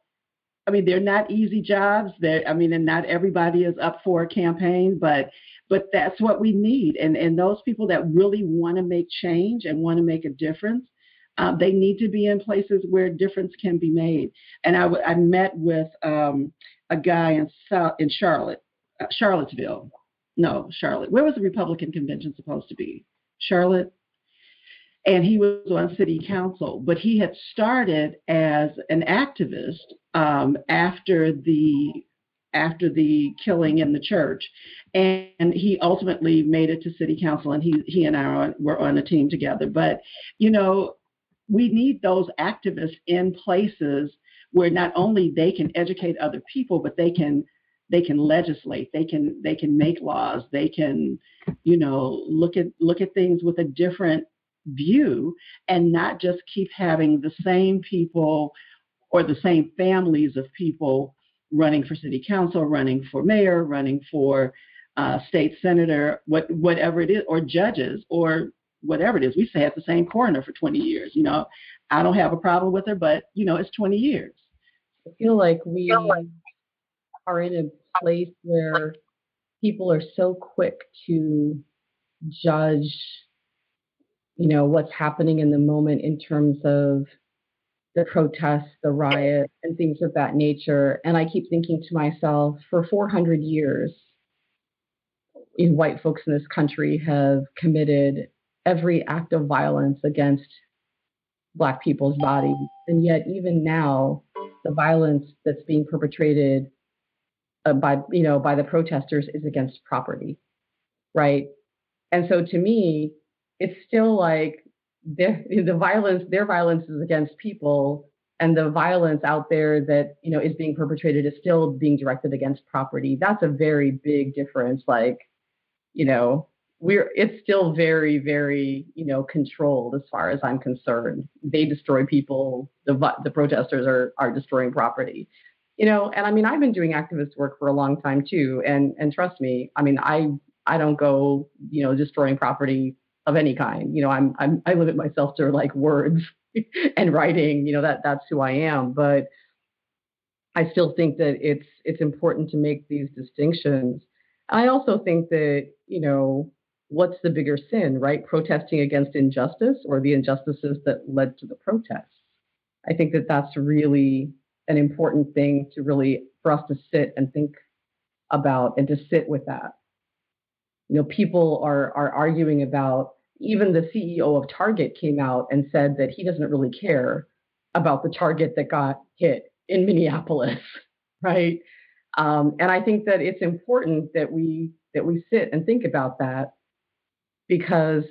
I mean, they're not easy jobs. That I mean, and not everybody is up for a campaign, but but that's what we need. And and those people that really want to make change and want to make a difference, uh, they need to be in places where difference can be made. And I met with um, a guy in South in Charlotte, uh, Charlottesville. No, Charlotte. Where was the Republican convention supposed to be? Charlotte. And he was on city council, but he had started as an activist um, after the after the killing in the church, and he ultimately made it to city council, and he he and I were on a team together. But you know, we need those activists in places where not only they can educate other people, but they can they can legislate, they can they can make laws, they can, you know, look at look at things with a different view and not just keep having the same people or the same families of people running for city council, running for mayor, running for uh, state senator, what, whatever it is, or judges, or whatever it is. We had the same coroner for 20 years. You know, I don't have a problem with her, but you know, it's 20 years. I feel like we are in a place where people are so quick to judge, you know, what's happening in the moment in terms of the protests, the riots, and things of that nature. And I keep thinking to myself, for 400 years, white folks in this country have committed every act of violence against black people's bodies and yet even now the violence that's being perpetrated uh, by you know by the protesters is against property right and so to me it's still like the violence their violence is against people and the violence out there that you know is being perpetrated is still being directed against property. That's a very big difference like you know we're it's still very very you know controlled as far as i'm concerned. They destroy people the the protesters are are destroying property. You know and i mean i've been doing activist work for a long time too and and trust me i mean i i don't go you know destroying property of any kind you know i'm, I'm i limit myself to like words and writing you know that that's who i am but i still think that it's it's important to make these distinctions i also think that you know what's the bigger sin, right? Protesting against injustice or the injustices that led to the protests. I think that that's really an important thing to really for us to sit and think about and to sit with that. You know, people are are arguing about even the CEO of Target came out and said that he doesn't really care about the Target that got hit in Minneapolis, right? Um, and I think that it's important that we that we sit and think about that because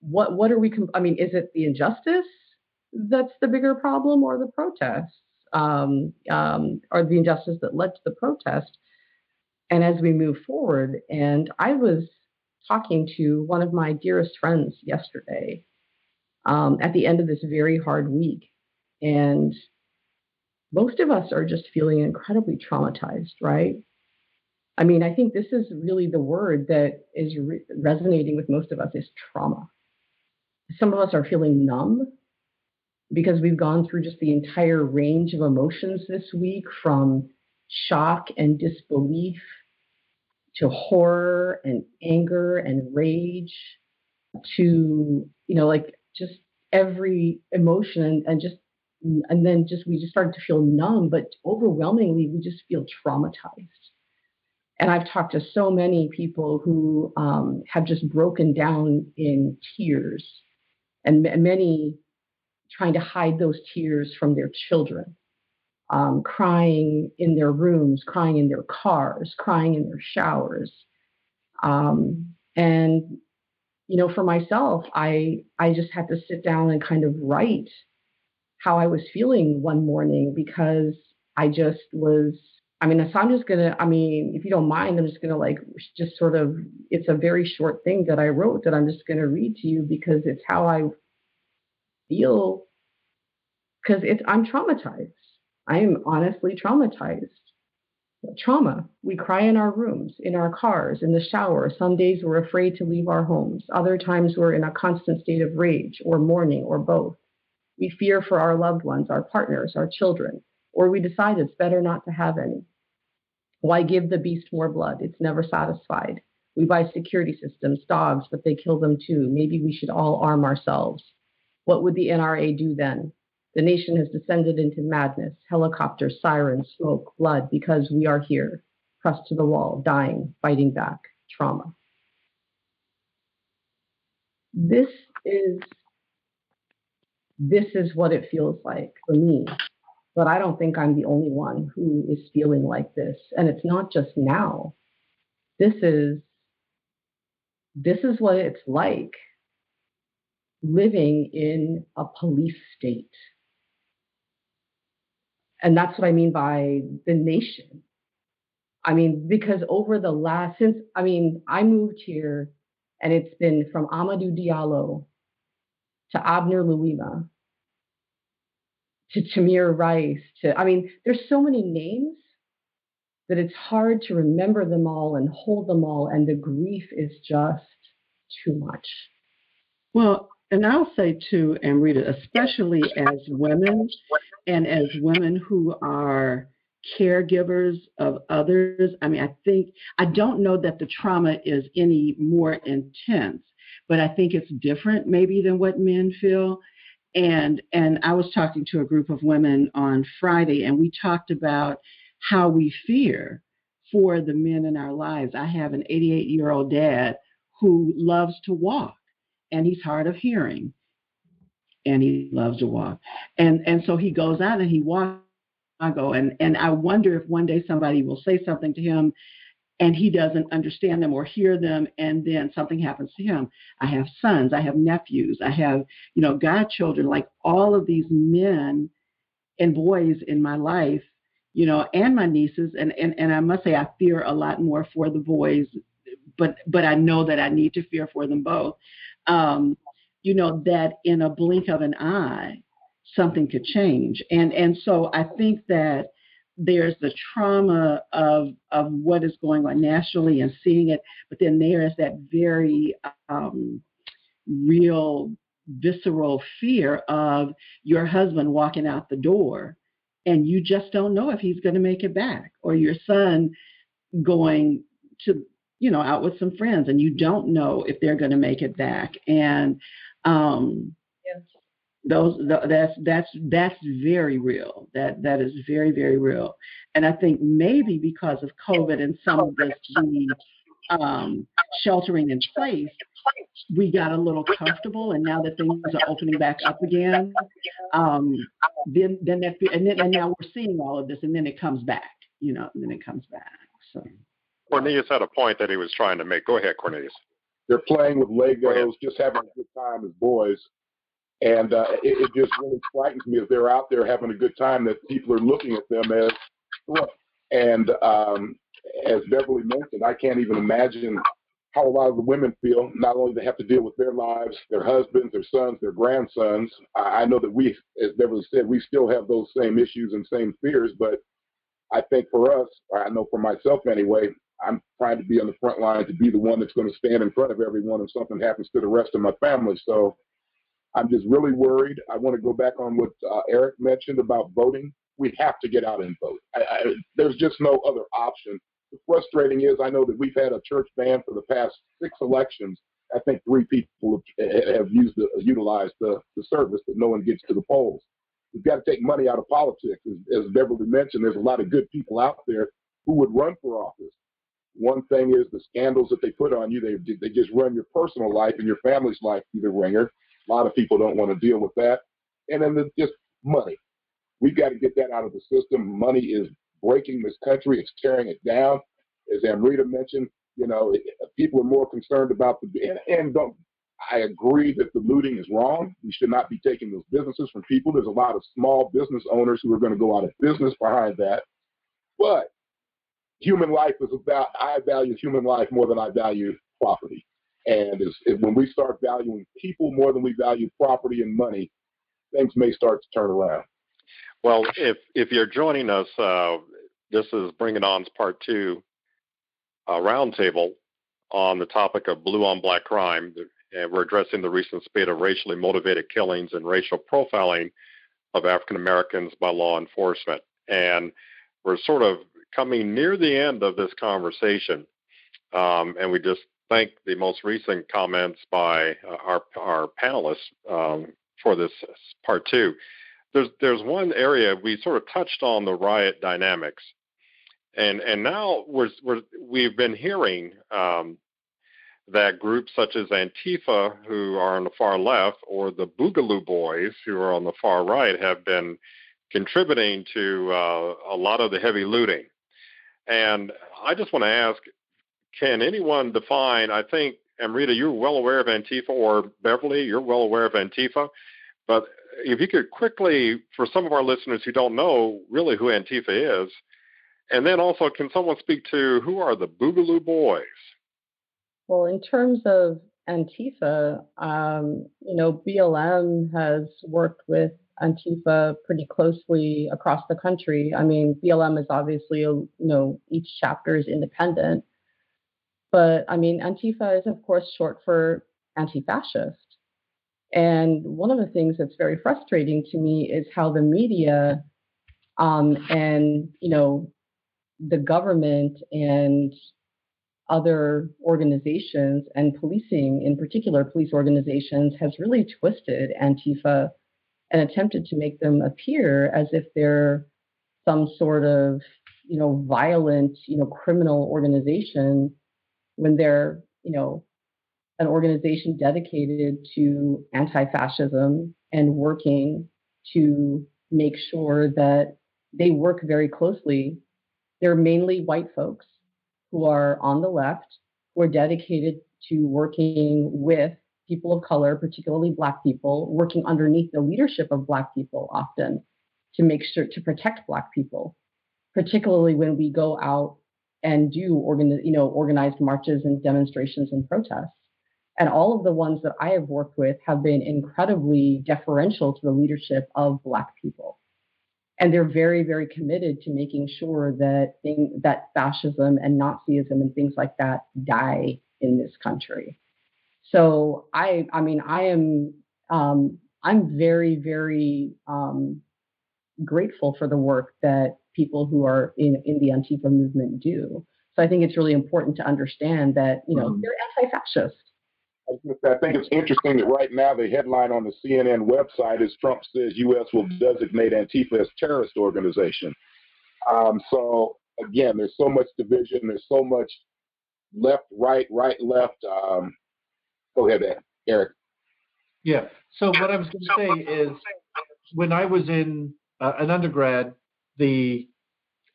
what what are we i mean is it the injustice that's the bigger problem or the protests um, um, or the injustice that led to the protest and as we move forward and i was talking to one of my dearest friends yesterday um, at the end of this very hard week and most of us are just feeling incredibly traumatized right I mean, I think this is really the word that is re- resonating with most of us is trauma. Some of us are feeling numb because we've gone through just the entire range of emotions this week from shock and disbelief to horror and anger and rage to, you know, like just every emotion and, just and then just we just started to feel numb, but overwhelmingly we just feel traumatized. And I've talked to so many people who um, have just broken down in tears, and m- many trying to hide those tears from their children, um, crying in their rooms, crying in their cars, crying in their showers. Um, and you know, for myself, I I just had to sit down and kind of write how I was feeling one morning because I just was I mean, so I'm just gonna. I mean, if you don't mind, I'm just gonna like just sort of. It's a very short thing that I wrote that I'm just gonna read to you because it's how I feel. Because it's I'm traumatized. I am honestly traumatized. Trauma. We cry in our rooms, in our cars, in the shower. Some days we're afraid to leave our homes. Other times we're in a constant state of rage or mourning or both. We fear for our loved ones, our partners, our children or we decide it's better not to have any. Why give the beast more blood? It's never satisfied. We buy security systems, dogs, but they kill them too. Maybe we should all arm ourselves. What would the NRA do then? The nation has descended into madness, helicopters, sirens, smoke, blood, because we are here, pressed to the wall, dying, fighting back, trauma. This is this is what it feels like for me. But I don't think I'm the only one who is feeling like this. And it's not just now. This is this is what it's like living in a police state. And that's what I mean by the nation. I mean, because over the last, since, I mean, I moved here and it's been from Amadou Diallo to Abner Louima to Tamir Rice to, I mean, there's so many names that it's hard to remember them all and hold them all. And the grief is just too much. Well, and I'll say too, Amrita, especially as women and as women who are caregivers of others, I mean, I think, I don't know that the trauma is any more intense, but I think it's different maybe than what men feel. And, and I was talking to a group of women on Friday, and we talked about how we fear for the men in our lives. I have an 88 year old dad who loves to walk and he's hard of hearing and he loves to walk. And and so he goes out and he walks I go and and I wonder if one day somebody will say something to him and he doesn't understand them or hear them and then something happens to him. I have sons, I have nephews, I have, you know, godchildren, like all of these men and boys in my life, you know, and my nieces and and and I must say I fear a lot more for the boys but but I know that I need to fear for them both. Um, you know that in a blink of an eye, something could change, and and so I think that there's the trauma of of what is going on nationally and seeing it, but then there is that very um, real visceral fear of your husband walking out the door and you just don't know if he's going to make it back or your son going to you know, out with some friends and you don't know if they're going to make it back. And um, yes. those that's that's that's very real. That that is very very real. And I think maybe because of COVID and some of this the um, sheltering in place, we got a little comfortable. And now that things are opening back up again, um, then then that and then and now we're seeing all of this, and then it comes back. You know, and then it comes back. So. Cornelius had a point that he was trying to make. Go ahead, Cornelius. They're playing with Legos, just having a good time as boys. And uh, it, it, just really frightens me if they're out there having a good time that people are looking at them as. And um, as Beverly mentioned, I can't even imagine how a lot of the women feel. Not only they have to deal with their lives, their husbands, their sons, their grandsons. I, I know that we, as Beverly said, we still have those same issues and same fears. But I think for us, I know for myself anyway, I'm trying to be on the front line to be the one that's going to stand in front of everyone if something happens to the rest of my family. So I'm just really worried. I want to go back on what uh, Eric mentioned about voting. We have to get out and vote. I, I, there's just no other option. The frustrating is I know that we've had a church ban for the past six elections. I think three people have used the, utilized the, the service, but no one gets to the polls. We've got to take money out of politics. As, as Beverly mentioned, there's a lot of good people out there who would run for office. One thing is the scandals that they put on you. They they just run your personal life and your family's life through the wringer. A lot of people don't want to deal with that. And then the, just money. We've got to get that out of the system. Money is breaking this country. It's tearing it down. As Amrita mentioned, you know, it, people are more concerned about the and, and don't. I agree that the looting is wrong. We should not be taking those businesses from people. There's a lot of small business owners who are going to go out of business behind that. But human life is about, I value human life more than I value property. And when we start valuing people more than we value property and money, things may start to turn around. Well, if if you're joining us, uh, this is Bring It On's part two uh, roundtable on the topic of blue on black crime. And we're addressing the recent spate of racially motivated killings and racial profiling of African Americans by law enforcement. And we're sort of coming near the end of this conversation. Um, and we just thank the most recent comments by uh, our our panelists um, for this part two. There's there's one area we sort of touched on the riot dynamics, and and now we're, we're we've been hearing um, that groups such as Antifa, who are on the far left, or the Boogaloo Boys, who are on the far right, have been contributing to uh, a lot of the heavy looting. And I just want to ask can anyone define? I think, Amrita, you're well aware of Antifa, or Beverly, you're well aware of Antifa. But if you could quickly, for some of our listeners who don't know really who Antifa is, and then also, can someone speak to who are the Boogaloo Boys? Well, in terms of Antifa, um, you know, BLM has worked with Antifa pretty closely across the country. I mean, BLM is obviously, you know, each chapter is independent. But I mean, Antifa is, of course, short for anti fascist. And one of the things that's very frustrating to me is how the media um, and, you know, the government and other organizations and policing, in particular, police organizations, has really twisted Antifa and attempted to make them appear as if they're some sort of, you know, violent, you know, criminal organization when they're, you know, an organization dedicated to anti-fascism and working to make sure that they work very closely. They're mainly white folks who are on the left, who are dedicated to working with people of color, particularly Black people, working underneath the leadership of Black people often to make sure to protect Black people, particularly when we go out and do organ, you know, organized marches and demonstrations and protests. And all of the ones that I have worked with have been incredibly deferential to the leadership of Black people. And they're very, very committed to making sure that thing, that fascism and Nazism and things like that die in this country. So I, I mean, I am, um, I'm very, very um, grateful for the work that people who are in, in the Antifa movement do. So I think it's really important to understand that, you know, mm-hmm. they're anti-fascist. I think it's interesting that right now the headline on the CNN website is Trump says U.S. will mm-hmm. designate Antifa as terrorist organization. Um, so again, there's so much division. There's so much left, right, right, left. Um, go ahead, Eric. Yeah. So what I was going to say is, when I was in uh, an undergrad, the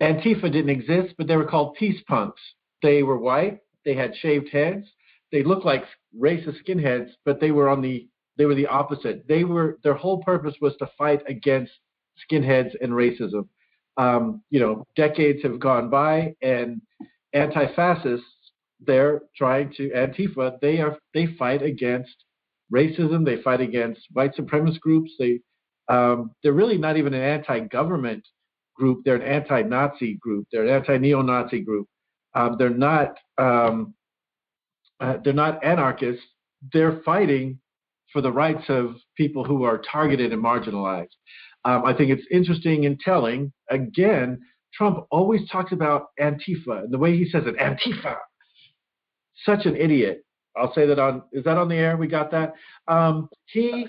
Antifa didn't exist, but they were called peace punks. They were white. They had shaved heads. They looked like racist skinheads, but they were on the they were the opposite. They were their whole purpose was to fight against skinheads and racism. Um, you know, decades have gone by, and anti-fascists they're trying to Antifa. They are they fight against racism. They fight against white supremacist groups. They um, they're really not even an anti-government group. They're an anti-Nazi group. They're an anti-neo-Nazi group. Um, they're not um, uh, they're not anarchists. They're fighting for the rights of people who are targeted and marginalized. Um, I think it's interesting and telling. Again, Trump always talks about Antifa and the way he says it, Antifa. Such an idiot. I'll say that on is that on the air? We got that. Um, he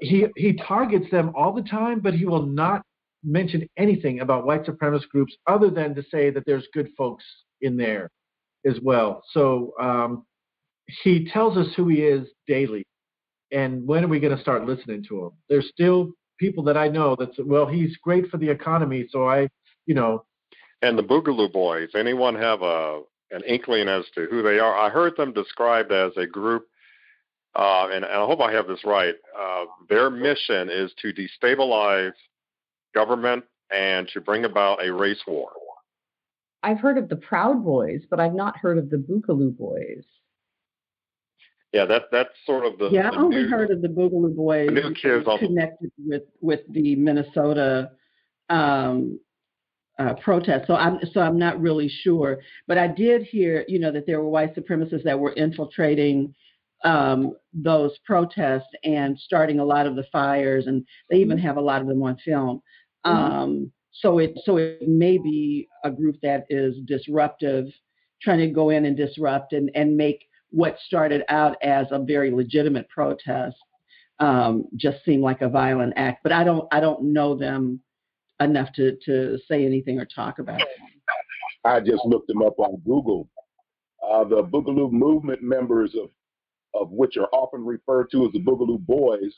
he he targets them all the time, but he will not mention anything about white supremacist groups other than to say that there's good folks in there as well. So um, he tells us who he is daily. And when are we going to start listening to him? There's still people that I know that's, well, he's great for the economy. So I, you know. And the Boogaloo Boys, anyone have a an inkling as to who they are? I heard them described as a group, uh, and, and, I hope I have this right. Uh, their mission is to destabilize government and to bring about a race war. I've heard of the Proud Boys, but I've not heard of the Boogaloo Boys. Yeah, that that's sort of the. Yeah, the I only new, heard of the Boogaloo Boys. The new kids connected with with the Minnesota um, uh, protest. So I'm so I'm not really sure, but I did hear, you know, that there were white supremacists that were infiltrating um, those protests and starting a lot of the fires, and they even mm-hmm. have a lot of them on film. Mm-hmm. Um, so it so it may be a group that is disruptive, trying to go in and disrupt and, and make what started out as a very legitimate protest um, just seem like a violent act. But I don't I don't know them enough to, to say anything or talk about it. I just looked them up on Google. Uh, the Boogaloo movement members of of which are often referred to as the Boogaloo Boys,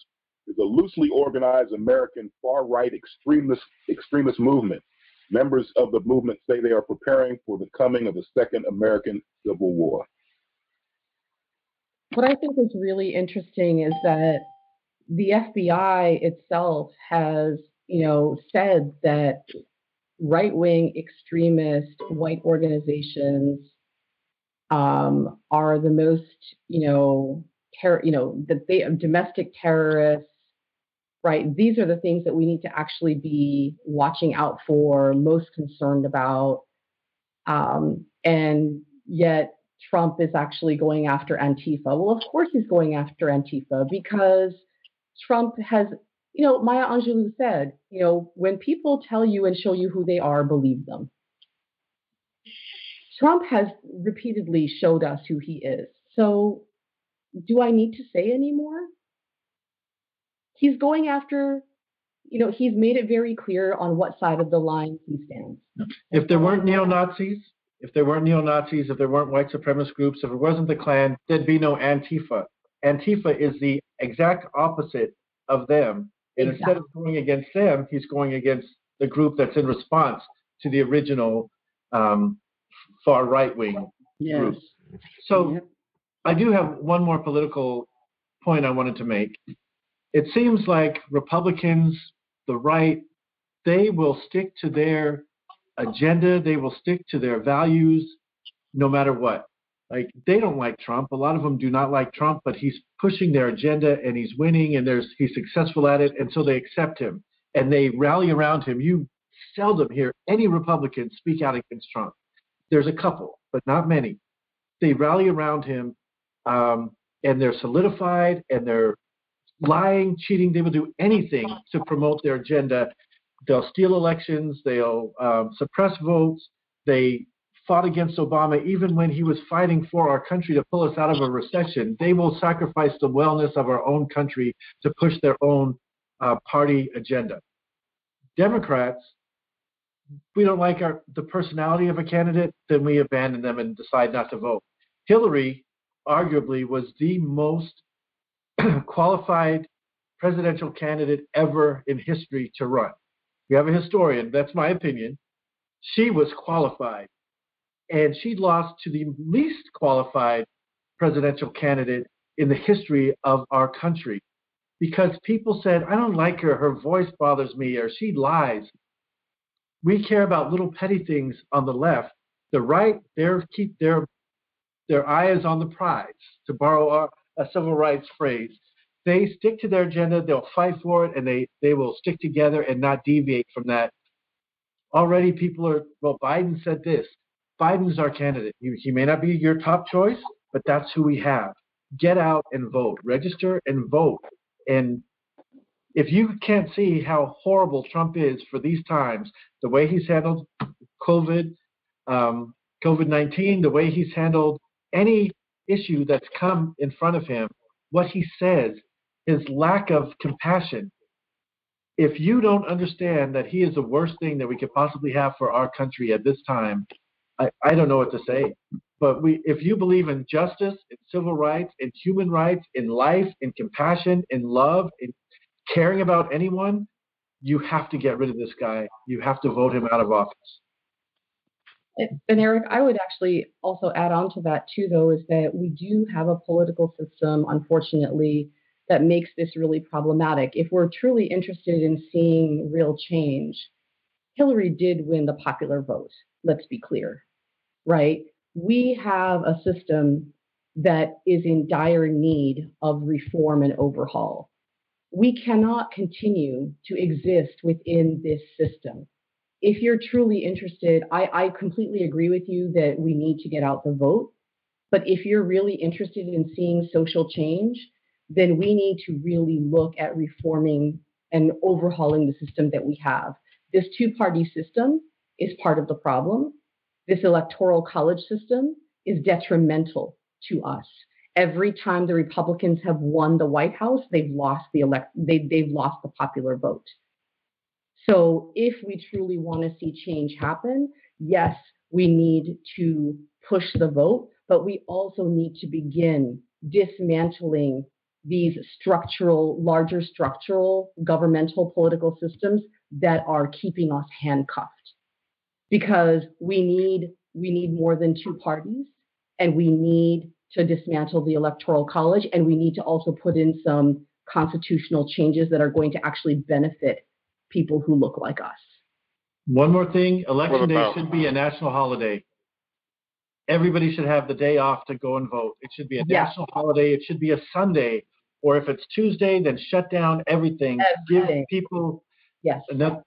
is a loosely organized American far-right extremist extremist movement. Members of the movement say they are preparing for the coming of the Second American Civil War. What I think is really interesting is that the FBI itself has, you know, said that right-wing extremist white organizations um, are the most, you know, ter- you know, that they domestic terrorists, right? These are the things that we need to actually be watching out for, most concerned about, um, and yet Trump is actually going after Antifa. Well, of course he's going after Antifa because Trump has, you know, Maya Angelou said, you know, when people tell you and show you who they are, believe them. Trump has repeatedly showed us who he is. So, do I need to say anymore? He's going after, you know, he's made it very clear on what side of the line he stands. If there weren't neo Nazis, if there weren't neo Nazis, if there weren't white supremacist groups, if it wasn't the Klan, there'd be no Antifa. Antifa is the exact opposite of them. And exactly. instead of going against them, he's going against the group that's in response to the original um, far right wing yes. group. So yep. I do have one more political point I wanted to make. It seems like Republicans, the right, they will stick to their agenda, they will stick to their values no matter what. Like they don't like Trump. A lot of them do not like Trump, but he's pushing their agenda and he's winning and there's he's successful at it, and so they accept him and they rally around him. You seldom hear any Republican speak out against Trump. There's a couple, but not many. They rally around him, um, and they're solidified and they're lying, cheating. They will do anything to promote their agenda. They'll steal elections. They'll um, suppress votes. They fought against Obama even when he was fighting for our country to pull us out of a recession. They will sacrifice the wellness of our own country to push their own uh, party agenda. Democrats, we don't like our, the personality of a candidate, then we abandon them and decide not to vote. Hillary, arguably, was the most qualified presidential candidate ever in history to run. We have a historian, that's my opinion. She was qualified and she lost to the least qualified presidential candidate in the history of our country because people said, I don't like her, her voice bothers me, or she lies. We care about little petty things on the left. The right, they keep their their eyes on the prize, to borrow a, a civil rights phrase. They stick to their agenda, they'll fight for it, and they, they will stick together and not deviate from that. Already people are, well, Biden said this. Biden's our candidate. He, he may not be your top choice, but that's who we have. Get out and vote. Register and vote. And if you can't see how horrible Trump is for these times, the way he's handled COVID, um, COVID 19, the way he's handled any issue that's come in front of him, what he says, his lack of compassion. If you don't understand that he is the worst thing that we could possibly have for our country at this time, I, I don't know what to say. But we, if you believe in justice, in civil rights, in human rights, in life, in compassion, in love, in caring about anyone, you have to get rid of this guy. You have to vote him out of office. And Eric, I would actually also add on to that too, though, is that we do have a political system, unfortunately, that makes this really problematic. If we're truly interested in seeing real change, Hillary did win the popular vote. Let's be clear right? We have a system that is in dire need of reform and overhaul. We cannot continue to exist within this system. If you're truly interested, I, I completely agree with you that we need to get out the vote. But if you're really interested in seeing social change, then we need to really look at reforming and overhauling the system that we have. This two party system is part of the problem this electoral college system is detrimental to us. Every time the Republicans have won the White House, they've lost the elect they, they've lost the popular vote. So if we truly want to see change happen, yes, we need to push the vote, but we also need to begin dismantling these structural, larger structural governmental political systems that are keeping us handcuffed. Because we need we need more than two parties, and we need to dismantle the electoral college, and we need to also put in some constitutional changes that are going to actually benefit people who look like us. One more thing election day should be a national holiday. Everybody should have the day off to go and vote. It should be a Yes. national holiday. It should be a Sunday. Or if it's Tuesday, then shut down everything. Everything. Give people Yes. enough.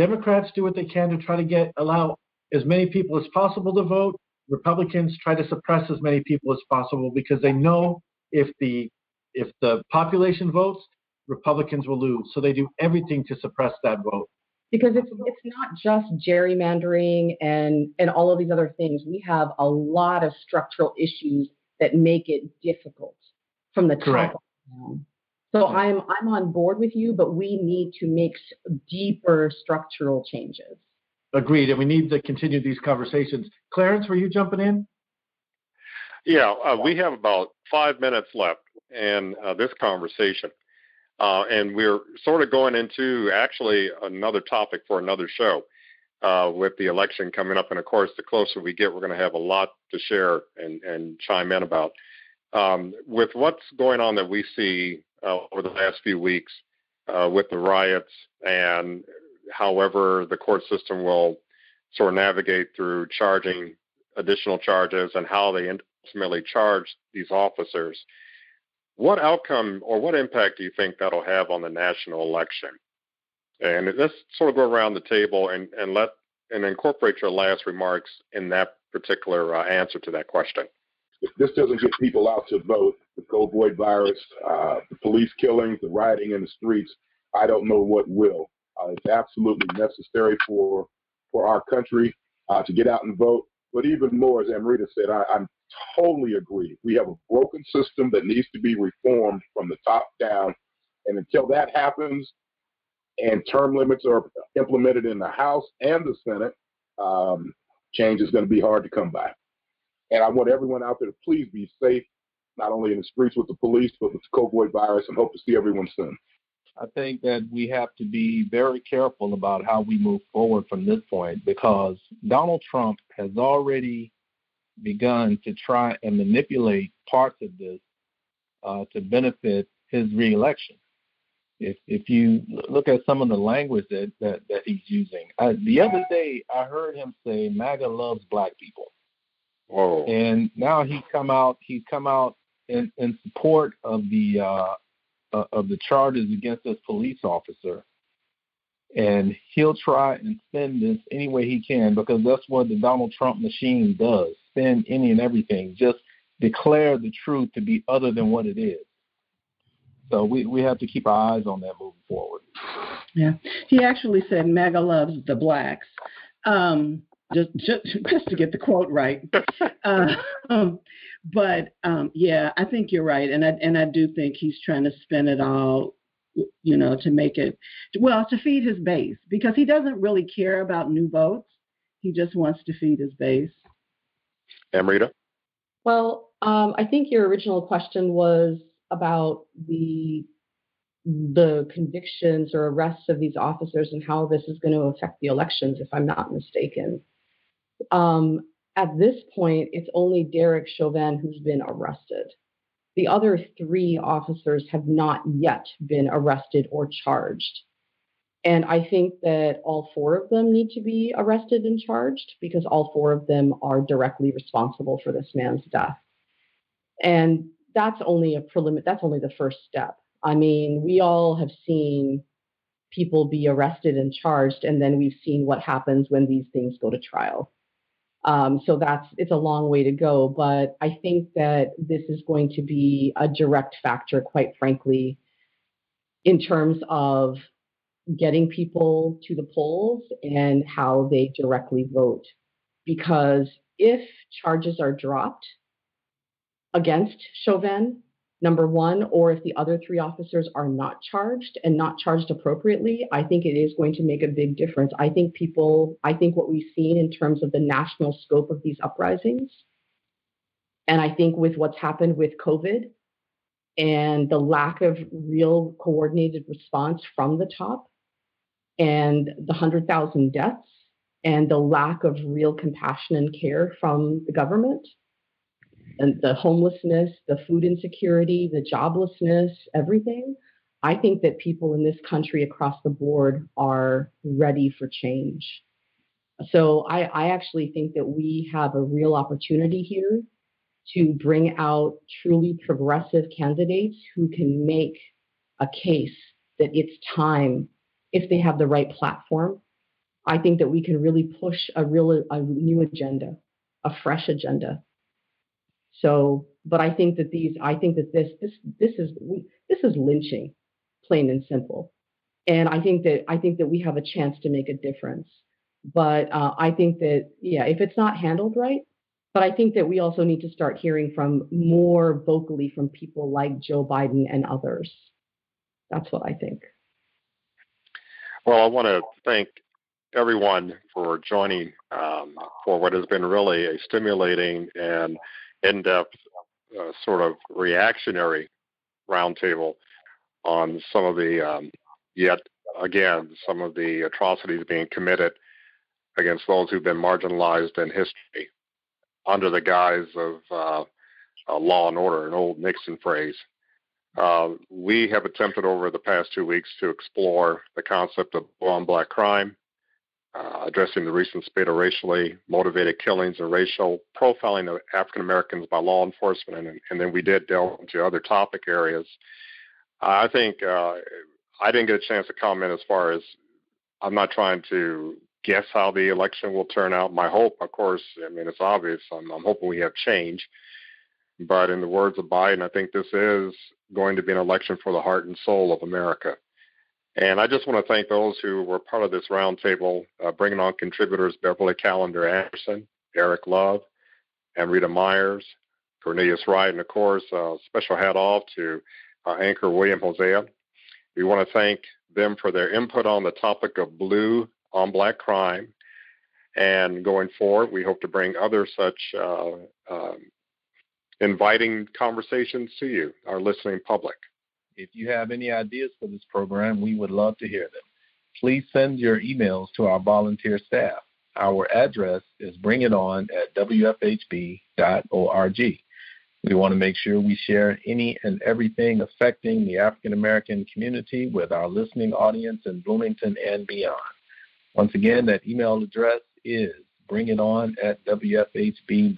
Democrats do what they can to try to get allow as many people as possible to vote. Republicans try to suppress as many people as possible because they know if the if the population votes, Republicans will lose. So they do everything to suppress that vote. because it's it's not just gerrymandering and and all of these other things. We have a lot of structural issues that make it difficult from the top Correct. down. So I'm I'm on board with you, but we need to make deeper structural changes. Agreed, and we need to continue these conversations. Clarence, were you jumping in? Yeah, uh, we have about five minutes left in uh, this conversation. Uh, and we're sort of going into actually another topic for another show uh, with the election coming up. And of course, the closer we get, we're going to have a lot to share and, and chime in about. Um, with what's going on that we see uh, over the last few weeks uh, with the riots and however the court system will sort of navigate through charging additional charges and how they ultimately charge these officers. What outcome or what impact do you think that'll have on the national election? And let's sort of go around the table and, and let and incorporate your last remarks in that particular uh, answer to that question. If this doesn't get people out to vote, the COVID virus, uh, the police killings, the rioting in the streets, I don't know what will. Uh, it's absolutely necessary for for our country uh, to get out and vote. But even more, as Amrita said, I, I'm totally agree. We have a broken system that needs to be reformed from the top down. And until that happens, and term limits are implemented in the House and the Senate, um, change is going to be hard to come by. And I want everyone out there to please be safe, not only in the streets with the police, but with the COVID virus, and hope to see everyone soon. I think that we have to be very careful about how we move forward from this point because Donald Trump has already begun to try and manipulate parts of this uh, to benefit his reelection. If if you look at some of the language that that, that he's using, uh, the other day I heard him say MAGA loves black people. Whoa. And now he's come out. He's come out in, in support of the uh, uh, of the charges against this police officer, and he'll try and spin this any way he can because that's what the Donald Trump machine does: spin any and everything. Just declare the truth to be other than what it is. So we we have to keep our eyes on that moving forward. Yeah, he actually said MAGA loves the blacks. Um, just, just just to get the quote right. Uh, um, but um, yeah, I think you're right, and I and I do think he's trying to spin it all, you know, to make it well to feed his base because he doesn't really care about new votes. He just wants to feed his base. Amrita? Well, um, I think your original question was about the the convictions or arrests of these officers and how this is going to affect the elections, if I'm not mistaken. Um, at this point, it's only Derek Chauvin who's been arrested. The other three officers have not yet been arrested or charged. And I think that all four of them need to be arrested and charged because all four of them are directly responsible for this man's death. And that's only a prelim- that's only the first step. I mean, we all have seen people be arrested and charged, and then we've seen what happens when these things go to trial. Um, so that's it's a long way to go, but I think that this is going to be a direct factor, quite frankly, in terms of getting people to the polls and how they directly vote. because if charges are dropped against Chauvin, number one, or if the other three officers are not charged and not charged appropriately, I think it is going to make a big difference. I think people, I think what we've seen in terms of the national scope of these uprisings, and I think with what's happened with COVID and the lack of real coordinated response from the top and the 100,000 deaths and the lack of real compassion and care from the government and the homelessness, the food insecurity, the joblessness, everything. I think that people in this country across the board are ready for change. So I, I actually think that we have a real opportunity here to bring out truly progressive candidates who can make a case that it's time if they have the right platform. I think that we can really push a real a new agenda, a fresh agenda. So, but I think that these, I think that this, this, this is, this is lynching, plain and simple. And I think that I think that we have a chance to make a difference. But uh, I think that yeah, if it's not handled right, but I think that we also need to start hearing from more vocally from people like Joe Biden and others. That's what I think. Well, I want to thank everyone for joining um, for what has been really a stimulating and in depth uh, sort of reactionary roundtable on some of the, um, yet again, some of the atrocities being committed against those who've been marginalized in history under the guise of uh, uh, law and order, an old Nixon phrase. Uh, we have attempted over the past two weeks to explore the concept of on black crime, uh, addressing the recent spate of racially motivated killings and racial profiling of African Americans by law enforcement, and, and, then we did delve into other topic areas. I think uh, I didn't get a chance to comment as far as I'm not trying to guess how the election will turn out. My hope, of course, I mean, it's obvious. I'm, I'm hoping we have change. But in the words of Biden, I think this is going to be an election for the heart and soul of America. And I just want to thank those who were part of this roundtable, uh, bringing on contributors Beverly Calender Anderson, Eric Love, Amrita Myers, Cornelius Wright, and of course, uh, special hat off to uh, anchor William Hosea. We want to thank them for their input on the topic of blue on black crime. And going forward, we hope to bring other such uh, um, inviting conversations to you, our listening public. If you have any ideas for this program, we would love to hear them. Please send your emails to our volunteer staff. Our address is bringiton at wfhb.org. We want to make sure we share any and everything affecting the African American community with our listening audience in Bloomington and beyond. Once again, that email address is bringiton at wfhb.org.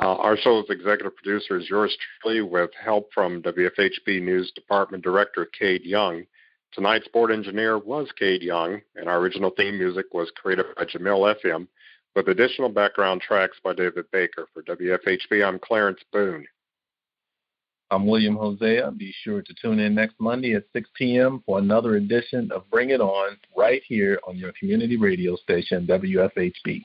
Uh, our show's executive producer is yours truly, with help from WFHB News Department Director Cade Young. Tonight's board engineer was Cade Young, and our original theme music was created by Jamil FM, with additional background tracks by David Baker. For WFHB, I'm Clarence Boone. I'm William Hosea. Be sure to tune in next Monday at 6 p.m. for another edition of Bring It On right here on your community radio station, WFHB.